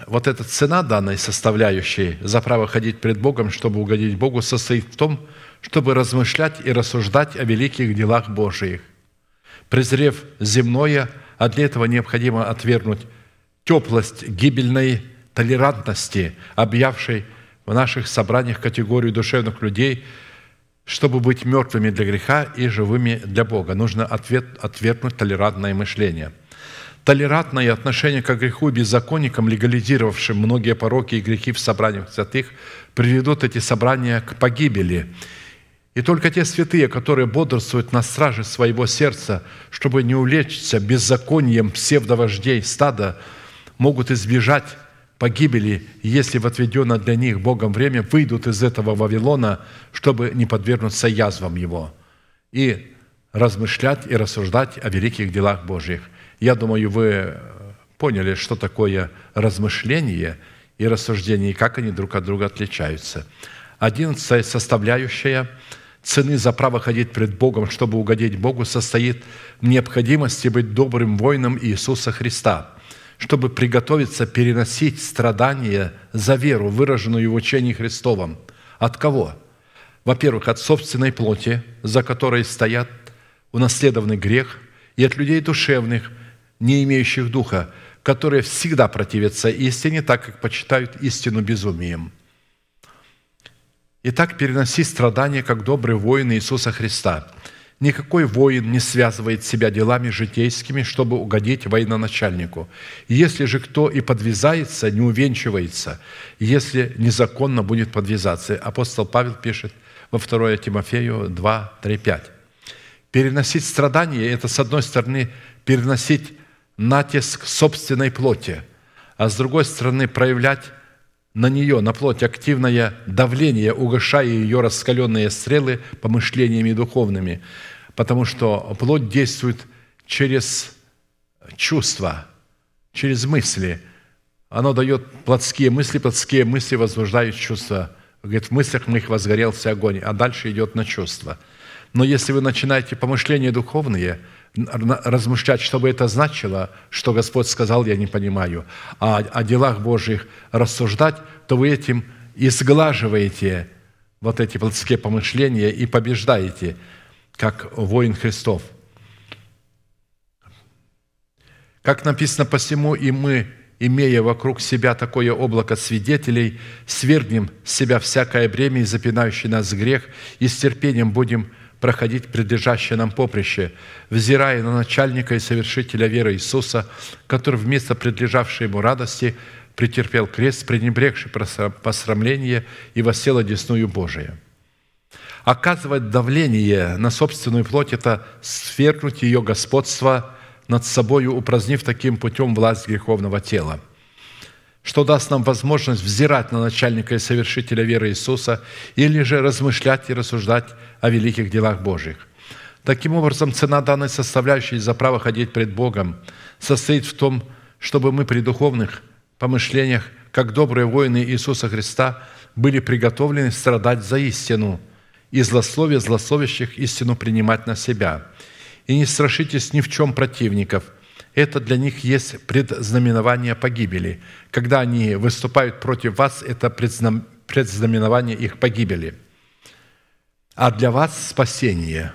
вот эта цена данной составляющей за право ходить пред Богом, чтобы угодить Богу, состоит в том, чтобы размышлять и рассуждать о великих делах Божиих, презрев земное, а для этого необходимо отвергнуть теплость гибельной толерантности, объявшей в наших собраниях категорию душевных людей, чтобы быть мертвыми для греха и живыми для Бога. Нужно ответ, отвергнуть толерантное мышление. Толерантное отношение к греху и беззаконникам, легализировавшим многие пороки и грехи в собраниях святых, приведут эти собрания к погибели. И только те святые, которые бодрствуют на страже своего сердца, чтобы не увлечься беззаконием псевдовождей стада, могут избежать погибели, если в отведенное для них Богом время выйдут из этого Вавилона, чтобы не подвергнуться язвам его, и размышлять и рассуждать о великих делах Божьих. Я думаю, вы поняли, что такое размышление и рассуждение, и как они друг от друга отличаются. Одиннадцатая составляющая цены за право ходить пред Богом, чтобы угодить Богу, состоит в необходимости быть добрым воином Иисуса Христа – чтобы приготовиться переносить страдания за веру, выраженную в учении Христовом. От кого? Во-первых, от собственной плоти, за которой стоят унаследованный грех, и от людей душевных, не имеющих духа, которые всегда противятся истине, так как почитают истину безумием. Итак, переноси страдания, как добрый воин Иисуса Христа – Никакой воин не связывает себя делами житейскими, чтобы угодить военачальнику. Если же кто и подвязается, не увенчивается, если незаконно будет подвязаться. Апостол Павел пишет во 2 Тимофею 2, 3, 5. Переносить страдания – это, с одной стороны, переносить натиск собственной плоти, а с другой стороны, проявлять на нее, на плоть, активное давление, угошая ее раскаленные стрелы помышлениями духовными, потому что плоть действует через чувства, через мысли. Оно дает плотские мысли, плотские мысли возбуждают чувства. Говорит, в мыслях моих возгорелся огонь, а дальше идет на чувства. Но если вы начинаете помышления духовные – размышлять, что бы это значило, что Господь сказал, я не понимаю, а о делах Божьих рассуждать, то вы этим изглаживаете вот эти плотские помышления и побеждаете, как воин Христов. Как написано, посему и мы, имея вокруг себя такое облако свидетелей, свергнем с себя всякое бремя и запинающий нас грех, и с терпением будем проходить предлежащее нам поприще, взирая на начальника и совершителя веры Иисуса, который вместо предлежавшей ему радости претерпел крест, пренебрегший посрамление и воссел одесную Божия. Оказывать давление на собственную плоть – это свергнуть ее господство над собою, упразднив таким путем власть греховного тела – что даст нам возможность взирать на начальника и совершителя веры Иисуса или же размышлять и рассуждать о великих делах Божьих. Таким образом, цена данной составляющей за право ходить пред Богом состоит в том, чтобы мы при духовных помышлениях, как добрые воины Иисуса Христа, были приготовлены страдать за истину и злословие злословящих истину принимать на себя. И не страшитесь ни в чем противников – это для них есть предзнаменование погибели. Когда они выступают против вас, это предзнаменование их погибели. А для вас спасение,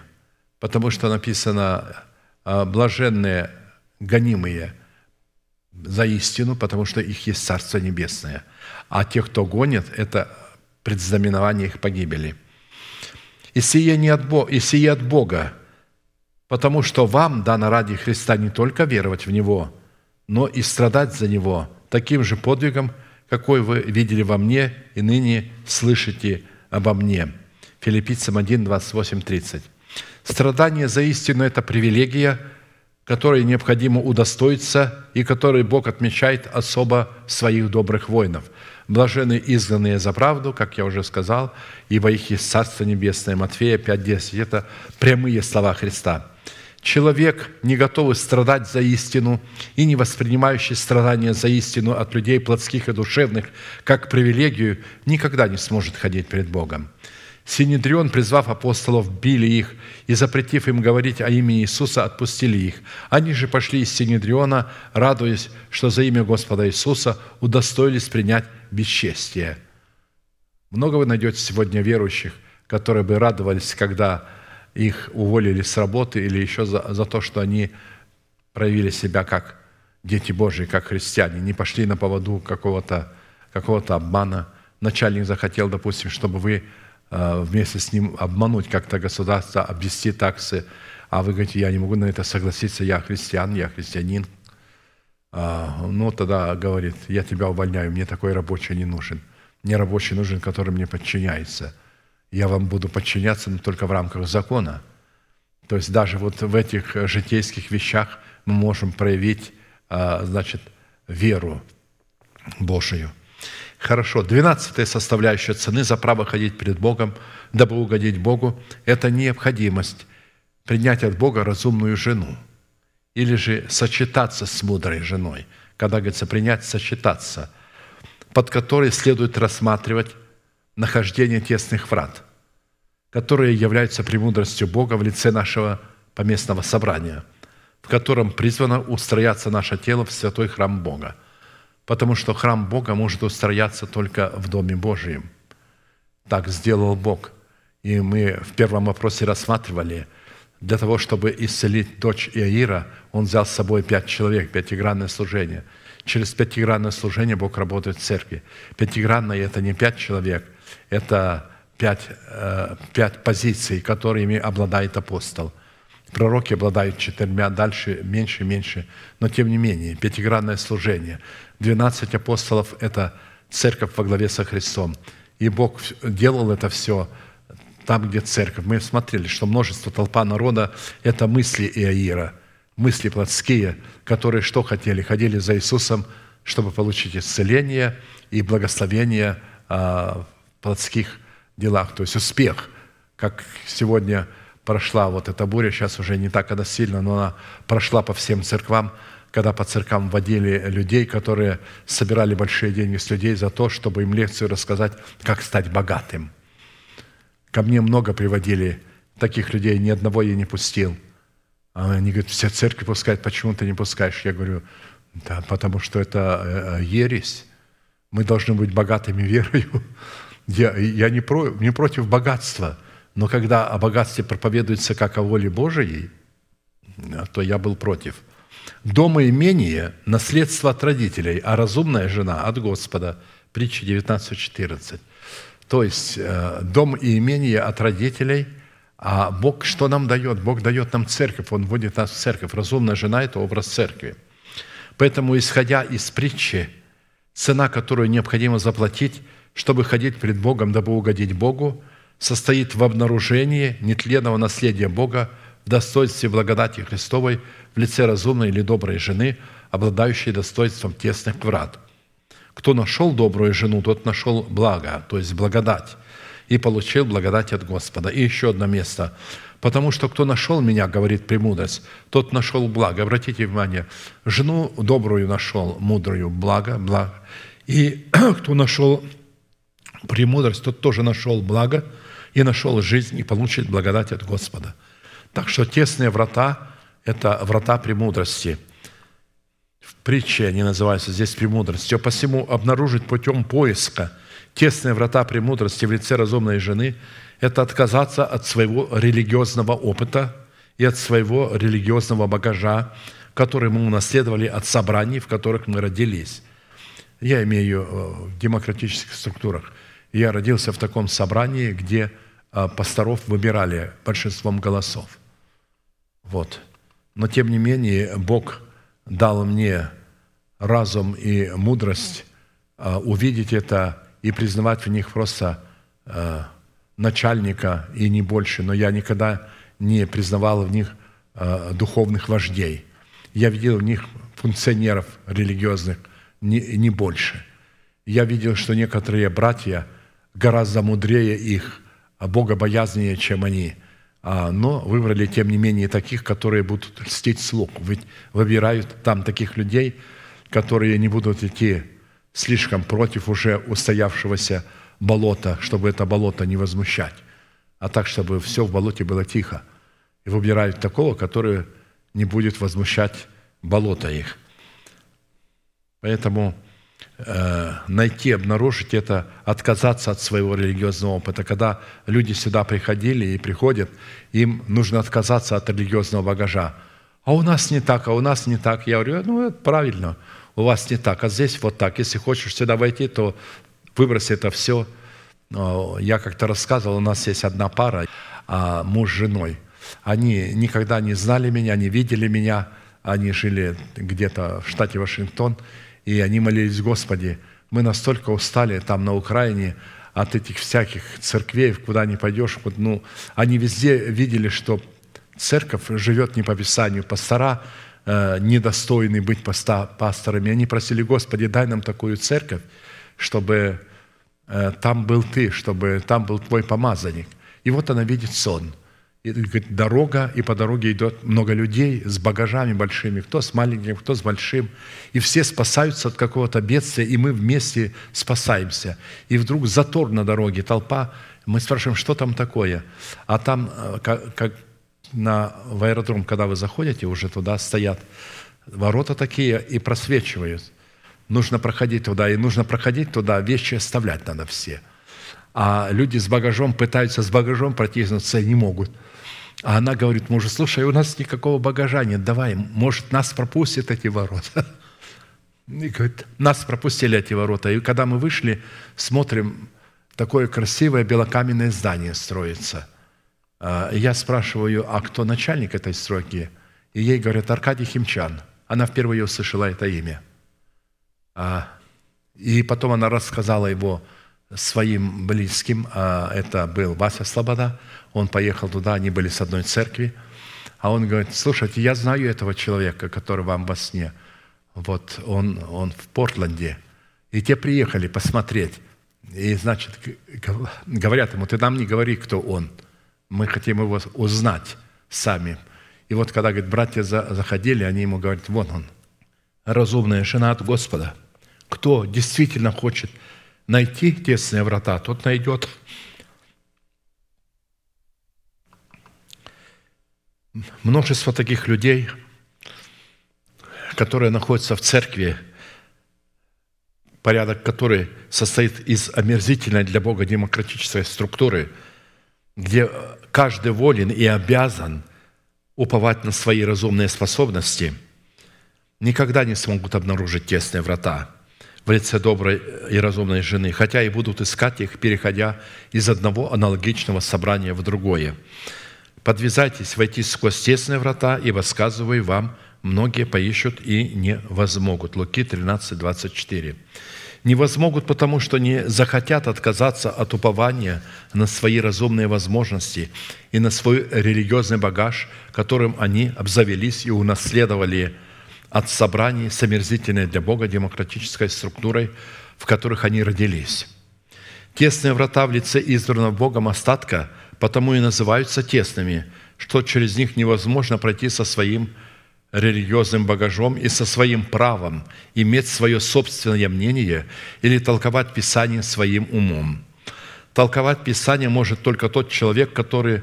потому что написано «А, «блаженные, гонимые». за истину, потому что их есть Царство Небесное. А те, кто гонит, это предзнаменование их погибели. И сие, не от Бога, и сие от Бога, потому что вам дано ради Христа не только веровать в Него, но и страдать за Него таким же подвигом, какой вы видели во мне и ныне слышите обо мне». Филиппийцам 1, 28, 30. Страдание за истину – это привилегия, которой необходимо удостоиться и которой Бог отмечает особо своих добрых воинов. Блажены изгнанные за правду, как я уже сказал, ибо их есть Царство Небесное. Матфея 5:10. Это прямые слова Христа. Человек, не готовый страдать за истину и не воспринимающий страдания за истину от людей плотских и душевных как привилегию, никогда не сможет ходить перед Богом. Синедрион, призвав апостолов, били их и, запретив им говорить о имени Иисуса, отпустили их. Они же пошли из Синедриона, радуясь, что за имя Господа Иисуса удостоились принять бесчестие. Много вы найдете сегодня верующих, которые бы радовались, когда их уволили с работы или еще за, за то, что они проявили себя как дети Божьи, как христиане, не пошли на поводу какого-то какого обмана. Начальник захотел, допустим, чтобы вы Э, вместе с ним обмануть как-то государство, обвести таксы, а вы говорите, я не могу на это согласиться, я христиан, я христианин. А, ну, тогда говорит, я тебя увольняю, мне такой рабочий не нужен. Мне рабочий нужен, который мне подчиняется. Я вам буду подчиняться, но только в рамках закона. То есть даже вот в этих житейских вещах мы можем проявить, а, значит, веру Божию – Хорошо. Двенадцатая составляющая цены за право ходить перед Богом, дабы угодить Богу, это необходимость принять от Бога разумную жену или же сочетаться с мудрой женой. Когда говорится принять, сочетаться, под которой следует рассматривать нахождение тесных врат, которые являются премудростью Бога в лице нашего поместного собрания, в котором призвано устрояться наше тело в святой храм Бога – потому что храм Бога может устрояться только в Доме Божьем. Так сделал Бог. И мы в первом вопросе рассматривали, для того, чтобы исцелить дочь Иаира, он взял с собой пять человек, пятигранное служение. Через пятигранное служение Бог работает в церкви. Пятигранное – это не пять человек, это пять, э, пять позиций, которыми обладает апостол – Пророки обладают четырьмя, дальше меньше меньше. Но тем не менее, пятигранное служение. Двенадцать апостолов – это церковь во главе со Христом. И Бог делал это все там, где церковь. Мы смотрели, что множество толпа народа – это мысли Иаира, мысли плотские, которые что хотели? Ходили за Иисусом, чтобы получить исцеление и благословение а, в плотских делах, то есть успех, как сегодня – прошла вот эта буря, сейчас уже не так она сильно, но она прошла по всем церквам, когда по церквам водили людей, которые собирали большие деньги с людей за то, чтобы им лекцию рассказать, как стать богатым. Ко мне много приводили таких людей, ни одного я не пустил. А они говорят, все церкви пускают, почему ты не пускаешь? Я говорю, да, потому что это э, э, ересь. Мы должны быть богатыми верою. [laughs] Я, я не, про, не против богатства – но когда о богатстве проповедуется как о воле Божией, то я был против. Дом и имение – наследство от родителей, а разумная жена – от Господа. Притча 19.14. То есть э, дом и имение от родителей, а Бог что нам дает? Бог дает нам церковь, Он вводит нас в церковь. Разумная жена – это образ церкви. Поэтому, исходя из притчи, цена, которую необходимо заплатить, чтобы ходить пред Богом, дабы угодить Богу – состоит в обнаружении нетленного наследия Бога в достоинстве благодати Христовой в лице разумной или доброй жены, обладающей достоинством тесных врат. Кто нашел добрую жену, тот нашел благо, то есть благодать, и получил благодать от Господа. И еще одно место. «Потому что кто нашел меня, — говорит премудрость, — тот нашел благо». Обратите внимание, жену добрую нашел, мудрую, благо, благо. И [clears throat] кто нашел премудрость, тот тоже нашел благо – и нашел жизнь и получит благодать от Господа. Так что тесные врата – это врата премудрости. В притче они называются здесь премудростью. Посему обнаружить путем поиска тесные врата премудрости в лице разумной жены – это отказаться от своего религиозного опыта и от своего религиозного багажа, которые мы унаследовали от собраний, в которых мы родились. Я имею э, в демократических структурах. Я родился в таком собрании, где э, пасторов выбирали большинством голосов. Вот. Но тем не менее Бог дал мне разум и мудрость э, увидеть это и признавать в них просто начальника и не больше. Но я никогда не признавал в них духовных вождей. Я видел в них функционеров религиозных, не, не больше. Я видел, что некоторые братья гораздо мудрее их, а богобоязнее, чем они, а, но выбрали, тем не менее, таких, которые будут льстить слуг. Ведь выбирают там таких людей, которые не будут идти слишком против уже устоявшегося болота, чтобы это болото не возмущать, а так, чтобы все в болоте было тихо. И выбирают такого, который не будет возмущать болото их. Поэтому найти, обнаружить это, отказаться от своего религиозного опыта. Когда люди сюда приходили и приходят, им нужно отказаться от религиозного багажа. А у нас не так, а у нас не так. Я говорю, ну, это правильно, у вас не так, а здесь вот так. Если хочешь сюда войти, то выбрось это все. Я как-то рассказывал, у нас есть одна пара, а муж с женой. Они никогда не знали меня, не видели меня. Они жили где-то в штате Вашингтон – и они молились, Господи, мы настолько устали там на Украине от этих всяких церквей, куда не пойдешь. Вот, ну, они везде видели, что церковь живет не по Писанию, пастора э, недостойны быть поста, пасторами. Они просили, Господи, дай нам такую церковь, чтобы э, там был Ты, чтобы там был Твой помазанник. И вот она видит сон – и говорит, дорога, и по дороге идет много людей с багажами большими, кто с маленьким, кто с большим. И все спасаются от какого-то бедствия, и мы вместе спасаемся. И вдруг затор на дороге, толпа. Мы спрашиваем, что там такое? А там, э, как, как на, в аэродром, когда вы заходите, уже туда стоят ворота такие и просвечивают. Нужно проходить туда, и нужно проходить туда, вещи оставлять надо все. А люди с багажом пытаются с багажом протиснуться и не могут – а она говорит мужу, слушай, у нас никакого багажа нет, давай, может, нас пропустят эти ворота. И говорит, нас пропустили эти ворота. И когда мы вышли, смотрим, такое красивое белокаменное здание строится. А, я спрашиваю, а кто начальник этой стройки? И ей говорят, Аркадий Химчан. Она впервые услышала это имя. А, и потом она рассказала его своим близким. Это был Вася Слобода – он поехал туда, они были с одной церкви. А он говорит, слушайте, я знаю этого человека, который вам во сне. Вот он, он в Портленде. И те приехали посмотреть. И, значит, говорят ему, ты нам не говори, кто он. Мы хотим его узнать сами. И вот когда, говорит, братья заходили, они ему говорят, вон он, разумная жена от Господа. Кто действительно хочет найти тесные врата, тот найдет. Множество таких людей, которые находятся в церкви, порядок которой состоит из омерзительной для Бога демократической структуры, где каждый волен и обязан уповать на свои разумные способности, никогда не смогут обнаружить тесные врата в лице доброй и разумной жены, хотя и будут искать их, переходя из одного аналогичного собрания в другое. Подвязайтесь войти сквозь тесные врата, ибо, сказываю вам, многие поищут и не возмогут». Луки 13, 24. Не возмогут, потому что не захотят отказаться от упования на свои разумные возможности и на свой религиозный багаж, которым они обзавелись и унаследовали от собраний с омерзительной для Бога демократической структурой, в которых они родились. Тесные врата в лице избранного Богом остатка – потому и называются тесными, что через них невозможно пройти со своим религиозным багажом и со своим правом иметь свое собственное мнение или толковать Писание своим умом. Толковать Писание может только тот человек, который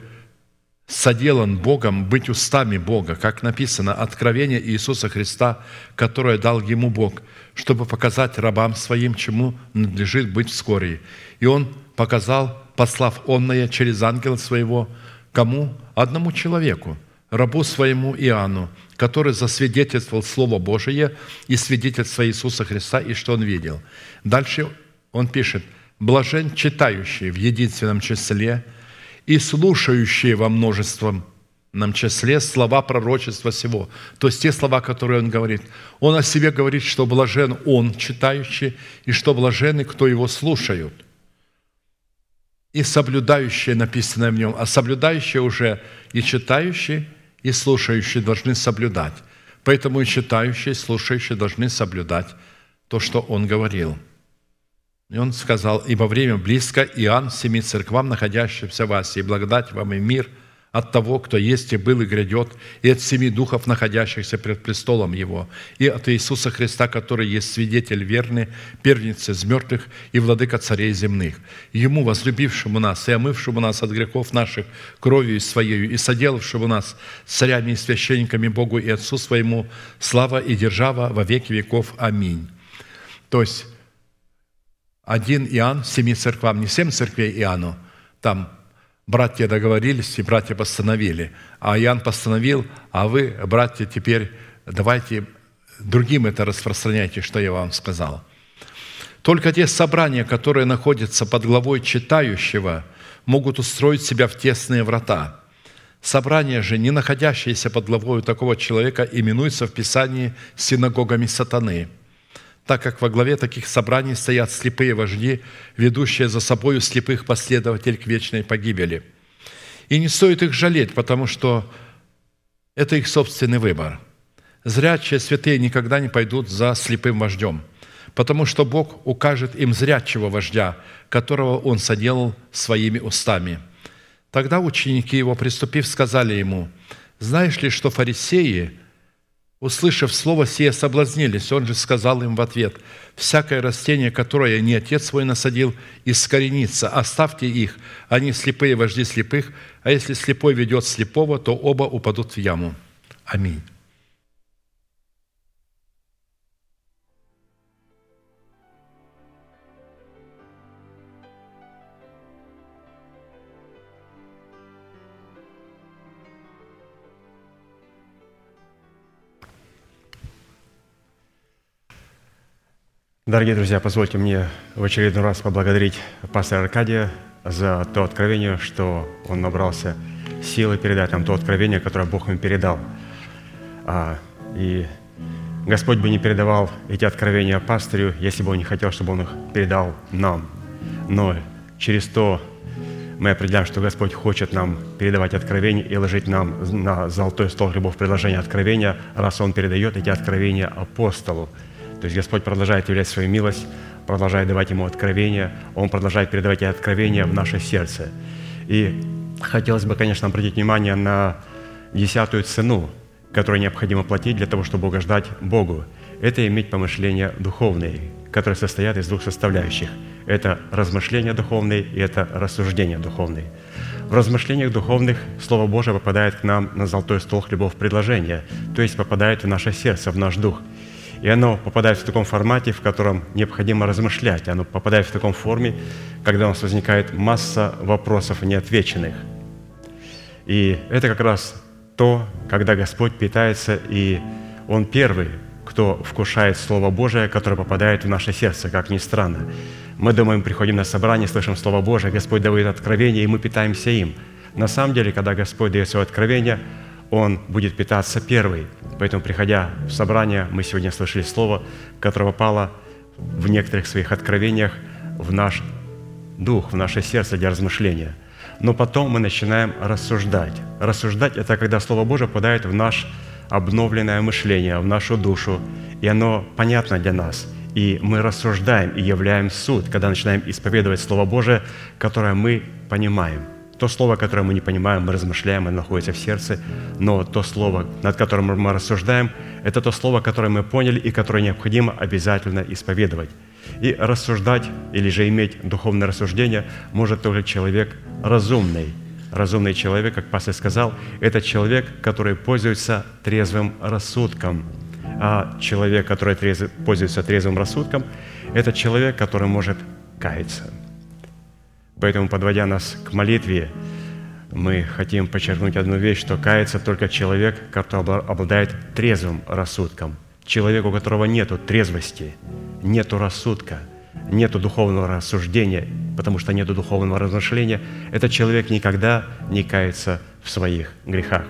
соделан Богом быть устами Бога, как написано, откровение Иисуса Христа, которое дал Ему Бог, чтобы показать рабам Своим, чему надлежит быть вскоре. И Он показал послав онное через ангела своего, кому? Одному человеку, рабу своему Иоанну, который засвидетельствовал Слово Божие и свидетельство Иисуса Христа, и что он видел. Дальше он пишет, «Блажен читающий в единственном числе и слушающие во множеством нам числе слова пророчества всего. То есть те слова, которые он говорит. Он о себе говорит, что блажен он, читающий, и что блажены, кто его слушают. И соблюдающие написанное в нем. А соблюдающие уже и читающие, и слушающие должны соблюдать. Поэтому и читающие, и слушающие должны соблюдать то, что он говорил. И он сказал, «Ибо время близко, Иоанн семи церквам, находящимся в Асии, благодать вам и мир – от того, кто есть и был и грядет, и от семи духов, находящихся пред престолом Его, и от Иисуса Христа, который есть свидетель верный, первенец из мертвых и владыка царей земных. Ему, возлюбившему нас и омывшему нас от грехов наших кровью Своею, и соделавшему нас царями и священниками Богу и Отцу Своему, слава и держава во веки веков. Аминь». То есть, один Иоанн семи церквам, не семь церквей Иоанну, там братья договорились, и братья постановили. А Иоанн постановил, а вы, братья, теперь давайте другим это распространяйте, что я вам сказал. Только те собрания, которые находятся под главой читающего, могут устроить себя в тесные врата. Собрание же, не находящееся под главой такого человека, именуется в Писании синагогами сатаны – так как во главе таких собраний стоят слепые вожди, ведущие за собою слепых последователей к вечной погибели. И не стоит их жалеть, потому что это их собственный выбор. Зрячие святые никогда не пойдут за слепым вождем, потому что Бог укажет им зрячего вождя, которого Он соделал своими устами. Тогда ученики Его, приступив, сказали Ему, «Знаешь ли, что фарисеи – Услышав слово сие, соблазнились. Он же сказал им в ответ, «Всякое растение, которое не отец свой насадил, искоренится. Оставьте их, они слепые вожди слепых, а если слепой ведет слепого, то оба упадут в яму». Аминь. Дорогие друзья, позвольте мне в очередной раз поблагодарить пастора Аркадия за то откровение, что он набрался силы передать нам то откровение, которое Бог им передал. А, и Господь бы не передавал эти откровения пастырю, если бы он не хотел, чтобы он их передал нам. Но через то мы определяем, что Господь хочет нам передавать откровения и ложить нам на золотой стол любовь предложения откровения, раз Он передает эти откровения апостолу – то есть Господь продолжает являть свою милость, продолжает давать ему откровения, Он продолжает передавать эти откровения в наше сердце. И хотелось бы, конечно, обратить внимание на десятую цену, которую необходимо платить для того, чтобы угождать Богу. Это иметь помышления духовные, которые состоят из двух составляющих. Это размышления духовные и это рассуждения духовные. В размышлениях духовных Слово Божие попадает к нам на золотой стол хлебов предложения, то есть попадает в наше сердце, в наш дух – и оно попадает в таком формате, в котором необходимо размышлять. Оно попадает в таком форме, когда у нас возникает масса вопросов неотвеченных. И это как раз то, когда Господь питается, и Он первый, кто вкушает Слово Божие, которое попадает в наше сердце, как ни странно. Мы думаем, приходим на собрание, слышим Слово Божие, Господь дает откровение, и мы питаемся им. На самом деле, когда Господь дает свое откровение, Он будет питаться первый – Поэтому, приходя в собрание, мы сегодня слышали слово, которое попало в некоторых своих откровениях в наш дух, в наше сердце для размышления. Но потом мы начинаем рассуждать. Рассуждать – это когда Слово Божие попадает в наше обновленное мышление, в нашу душу, и оно понятно для нас. И мы рассуждаем и являем суд, когда начинаем исповедовать Слово Божие, которое мы понимаем – то слово, которое мы не понимаем, мы размышляем, оно находится в сердце, но то слово, над которым мы рассуждаем, это то слово, которое мы поняли и которое необходимо обязательно исповедовать. И рассуждать или же иметь духовное рассуждение может только человек разумный. Разумный человек, как пастор сказал, это человек, который пользуется трезвым рассудком. А человек, который трезв... пользуется трезвым рассудком, это человек, который может каяться – Поэтому, подводя нас к молитве, мы хотим подчеркнуть одну вещь, что кается только человек, который обладает трезвым рассудком. Человек, у которого нет трезвости, нет рассудка, нет духовного рассуждения, потому что нет духовного размышления, этот человек никогда не кается в своих грехах.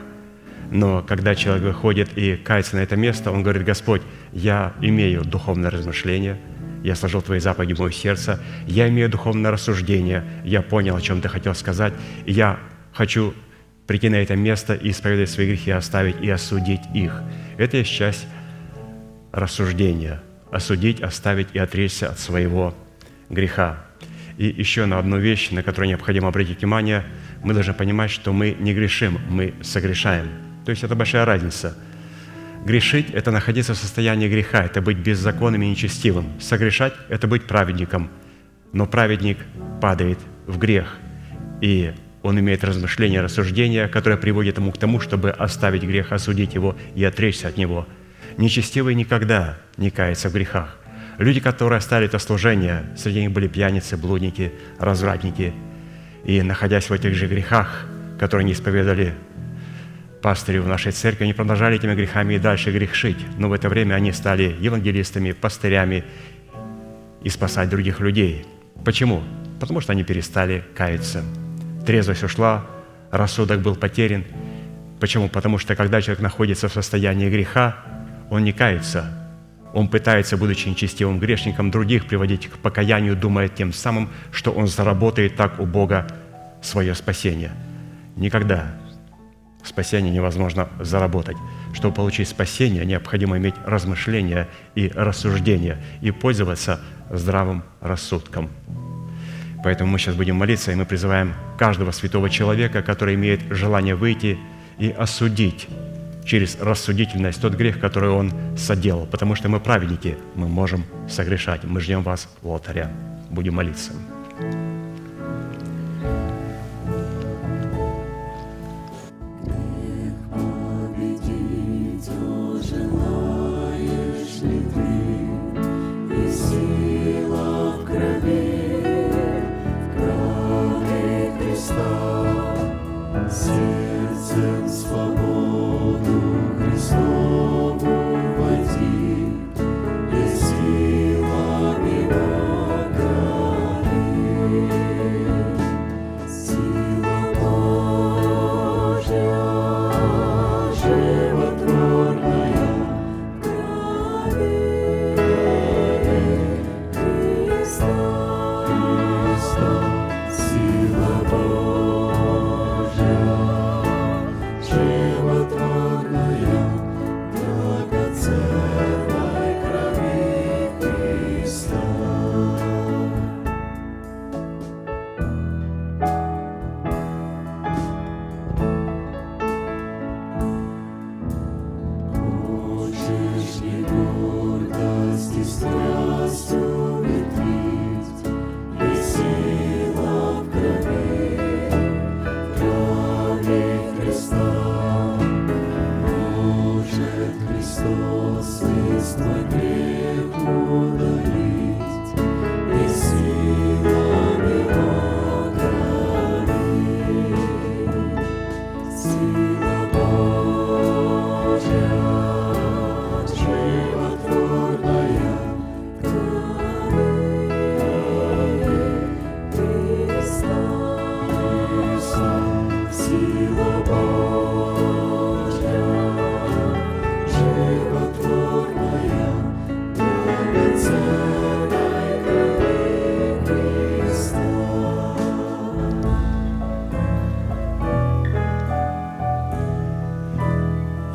Но когда человек выходит и кается на это место, он говорит, Господь, я имею духовное размышление, я сложил Твои заповеди в мое сердце, я имею духовное рассуждение, я понял, о чем Ты хотел сказать, и я хочу прийти на это место и исповедовать свои грехи, оставить и осудить их. Это есть часть рассуждения. Осудить, оставить и отречься от своего греха. И еще на одну вещь, на которую необходимо обратить внимание, мы должны понимать, что мы не грешим, мы согрешаем. То есть это большая разница. Грешить – это находиться в состоянии греха, это быть беззаконным и нечестивым. Согрешать – это быть праведником. Но праведник падает в грех. И он имеет размышления, рассуждения, которые приводят ему к тому, чтобы оставить грех, осудить его и отречься от него. Нечестивый никогда не кается в грехах. Люди, которые оставили это служение, среди них были пьяницы, блудники, развратники. И находясь в этих же грехах, которые не исповедали пастырю в нашей церкви, они продолжали этими грехами и дальше грешить. Но в это время они стали евангелистами, пастырями и спасать других людей. Почему? Потому что они перестали каяться трезвость ушла, рассудок был потерян. Почему? Потому что когда человек находится в состоянии греха, он не кается. Он пытается, будучи нечестивым грешником, других приводить к покаянию, думая тем самым, что он заработает так у Бога свое спасение. Никогда спасение невозможно заработать. Чтобы получить спасение, необходимо иметь размышления и рассуждения и пользоваться здравым рассудком. Поэтому мы сейчас будем молиться, и мы призываем каждого святого человека, который имеет желание выйти и осудить через рассудительность тот грех, который он соделал. Потому что мы праведники, мы можем согрешать. Мы ждем вас у алтаря. Будем молиться.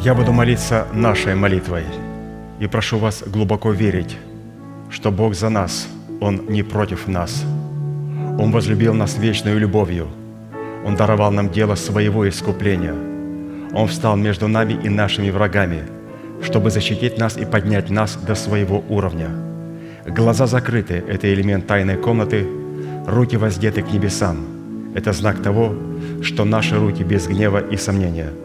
Я буду молиться нашей молитвой и прошу вас глубоко верить, что Бог за нас, Он не против нас. Он возлюбил нас вечной любовью. Он даровал нам дело своего искупления. Он встал между нами и нашими врагами, чтобы защитить нас и поднять нас до своего уровня. Глаза закрыты – это элемент тайной комнаты, руки воздеты к небесам – это знак того, что наши руки без гнева и сомнения –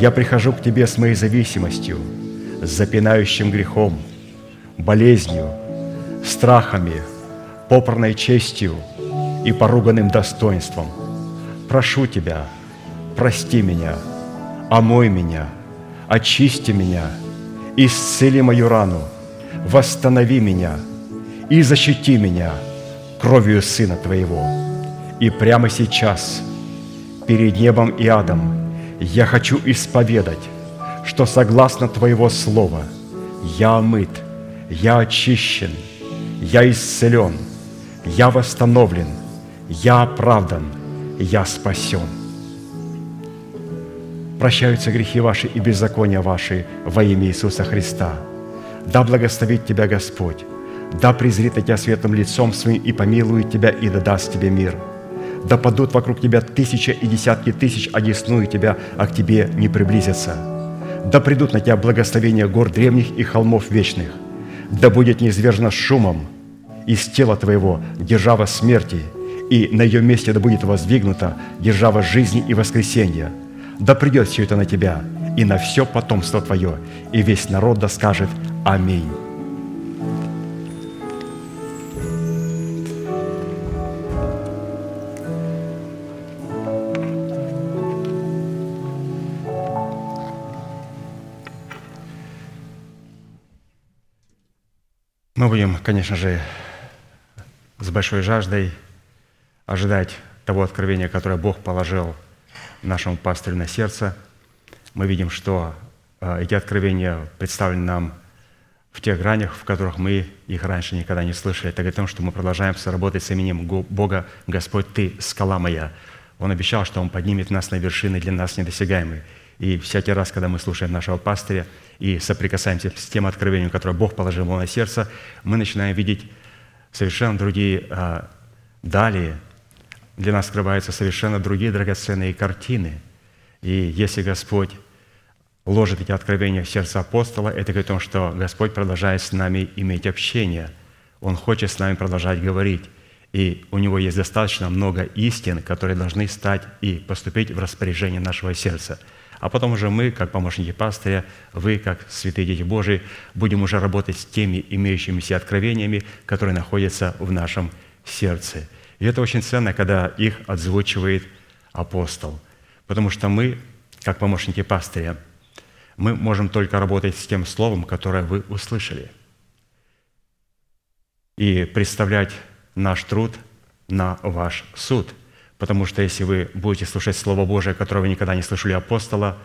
Я прихожу к Тебе с моей зависимостью, с запинающим грехом, болезнью, страхами, попранной честью и поруганным достоинством. Прошу Тебя, прости меня, омой меня, очисти меня, исцели мою рану, восстанови меня и защити меня кровью Сына Твоего. И прямо сейчас, перед небом и адом, я хочу исповедать, что согласно Твоего Слова я омыт, я очищен, я исцелен, я восстановлен, я оправдан, я спасен. Прощаются грехи ваши и беззакония ваши во имя Иисуса Христа. Да благословит тебя Господь, да презрит на тебя светлым лицом своим и помилует тебя и да даст тебе мир – да падут вокруг тебя тысячи и десятки тысяч, а одесную тебя, а к тебе не приблизятся. Да придут на тебя благословения гор древних и холмов вечных. Да будет неизвержено шумом из тела твоего держава смерти, и на ее месте да будет воздвигнута держава жизни и воскресения. Да придет все это на тебя и на все потомство твое, и весь народ да скажет Аминь. Будем, конечно же, с большой жаждой ожидать того откровения, которое Бог положил нашему пастырю на сердце. Мы видим, что э, эти откровения представлены нам в тех гранях, в которых мы их раньше никогда не слышали. Это говорит о том, что мы продолжаем работать с именем Бога «Господь, Ты – скала моя». Он обещал, что Он поднимет нас на вершины для нас недосягаемые. И всякий раз, когда мы слушаем нашего пастыря и соприкасаемся с тем откровением, которое Бог положил на сердце, мы начинаем видеть совершенно другие а, далее. Для нас скрываются совершенно другие драгоценные картины. И если Господь ложит эти откровения в сердце апостола, это говорит о том, что Господь продолжает с нами иметь общение. Он хочет с нами продолжать говорить. И у Него есть достаточно много истин, которые должны стать и поступить в распоряжение нашего сердца – а потом уже мы, как помощники пастыря, вы, как святые дети Божии, будем уже работать с теми имеющимися откровениями, которые находятся в нашем сердце. И это очень ценно, когда их отзвучивает апостол. Потому что мы, как помощники пастыря, мы можем только работать с тем словом, которое вы услышали. И представлять наш труд на ваш суд – Потому что если вы будете слушать Слово Божие, которое вы никогда не слышали апостола,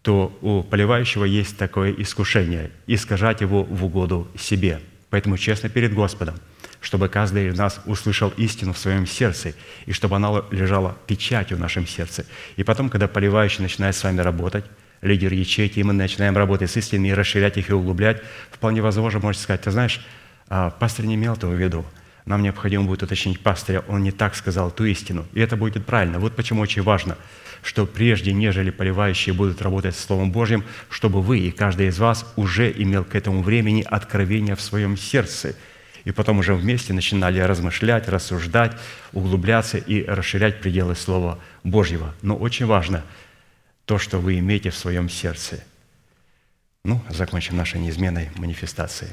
то у поливающего есть такое искушение – искажать его в угоду себе. Поэтому честно перед Господом, чтобы каждый из нас услышал истину в своем сердце, и чтобы она лежала печатью в нашем сердце. И потом, когда поливающий начинает с вами работать, лидер ячейки, и мы начинаем работать с истиной, и расширять их и углублять, вполне возможно, можете сказать, ты знаешь, а, пастор не имел этого в виду нам необходимо будет уточнить пастыря, он не так сказал ту истину. И это будет правильно. Вот почему очень важно, что прежде, нежели поливающие будут работать с Словом Божьим, чтобы вы и каждый из вас уже имел к этому времени откровение в своем сердце. И потом уже вместе начинали размышлять, рассуждать, углубляться и расширять пределы Слова Божьего. Но очень важно то, что вы имеете в своем сердце. Ну, закончим нашей неизменной манифестацией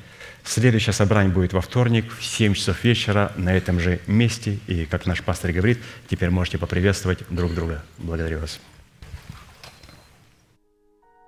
Следующее собрание будет во вторник в 7 часов вечера на этом же месте. И, как наш пастор говорит, теперь можете поприветствовать друг друга. Благодарю вас.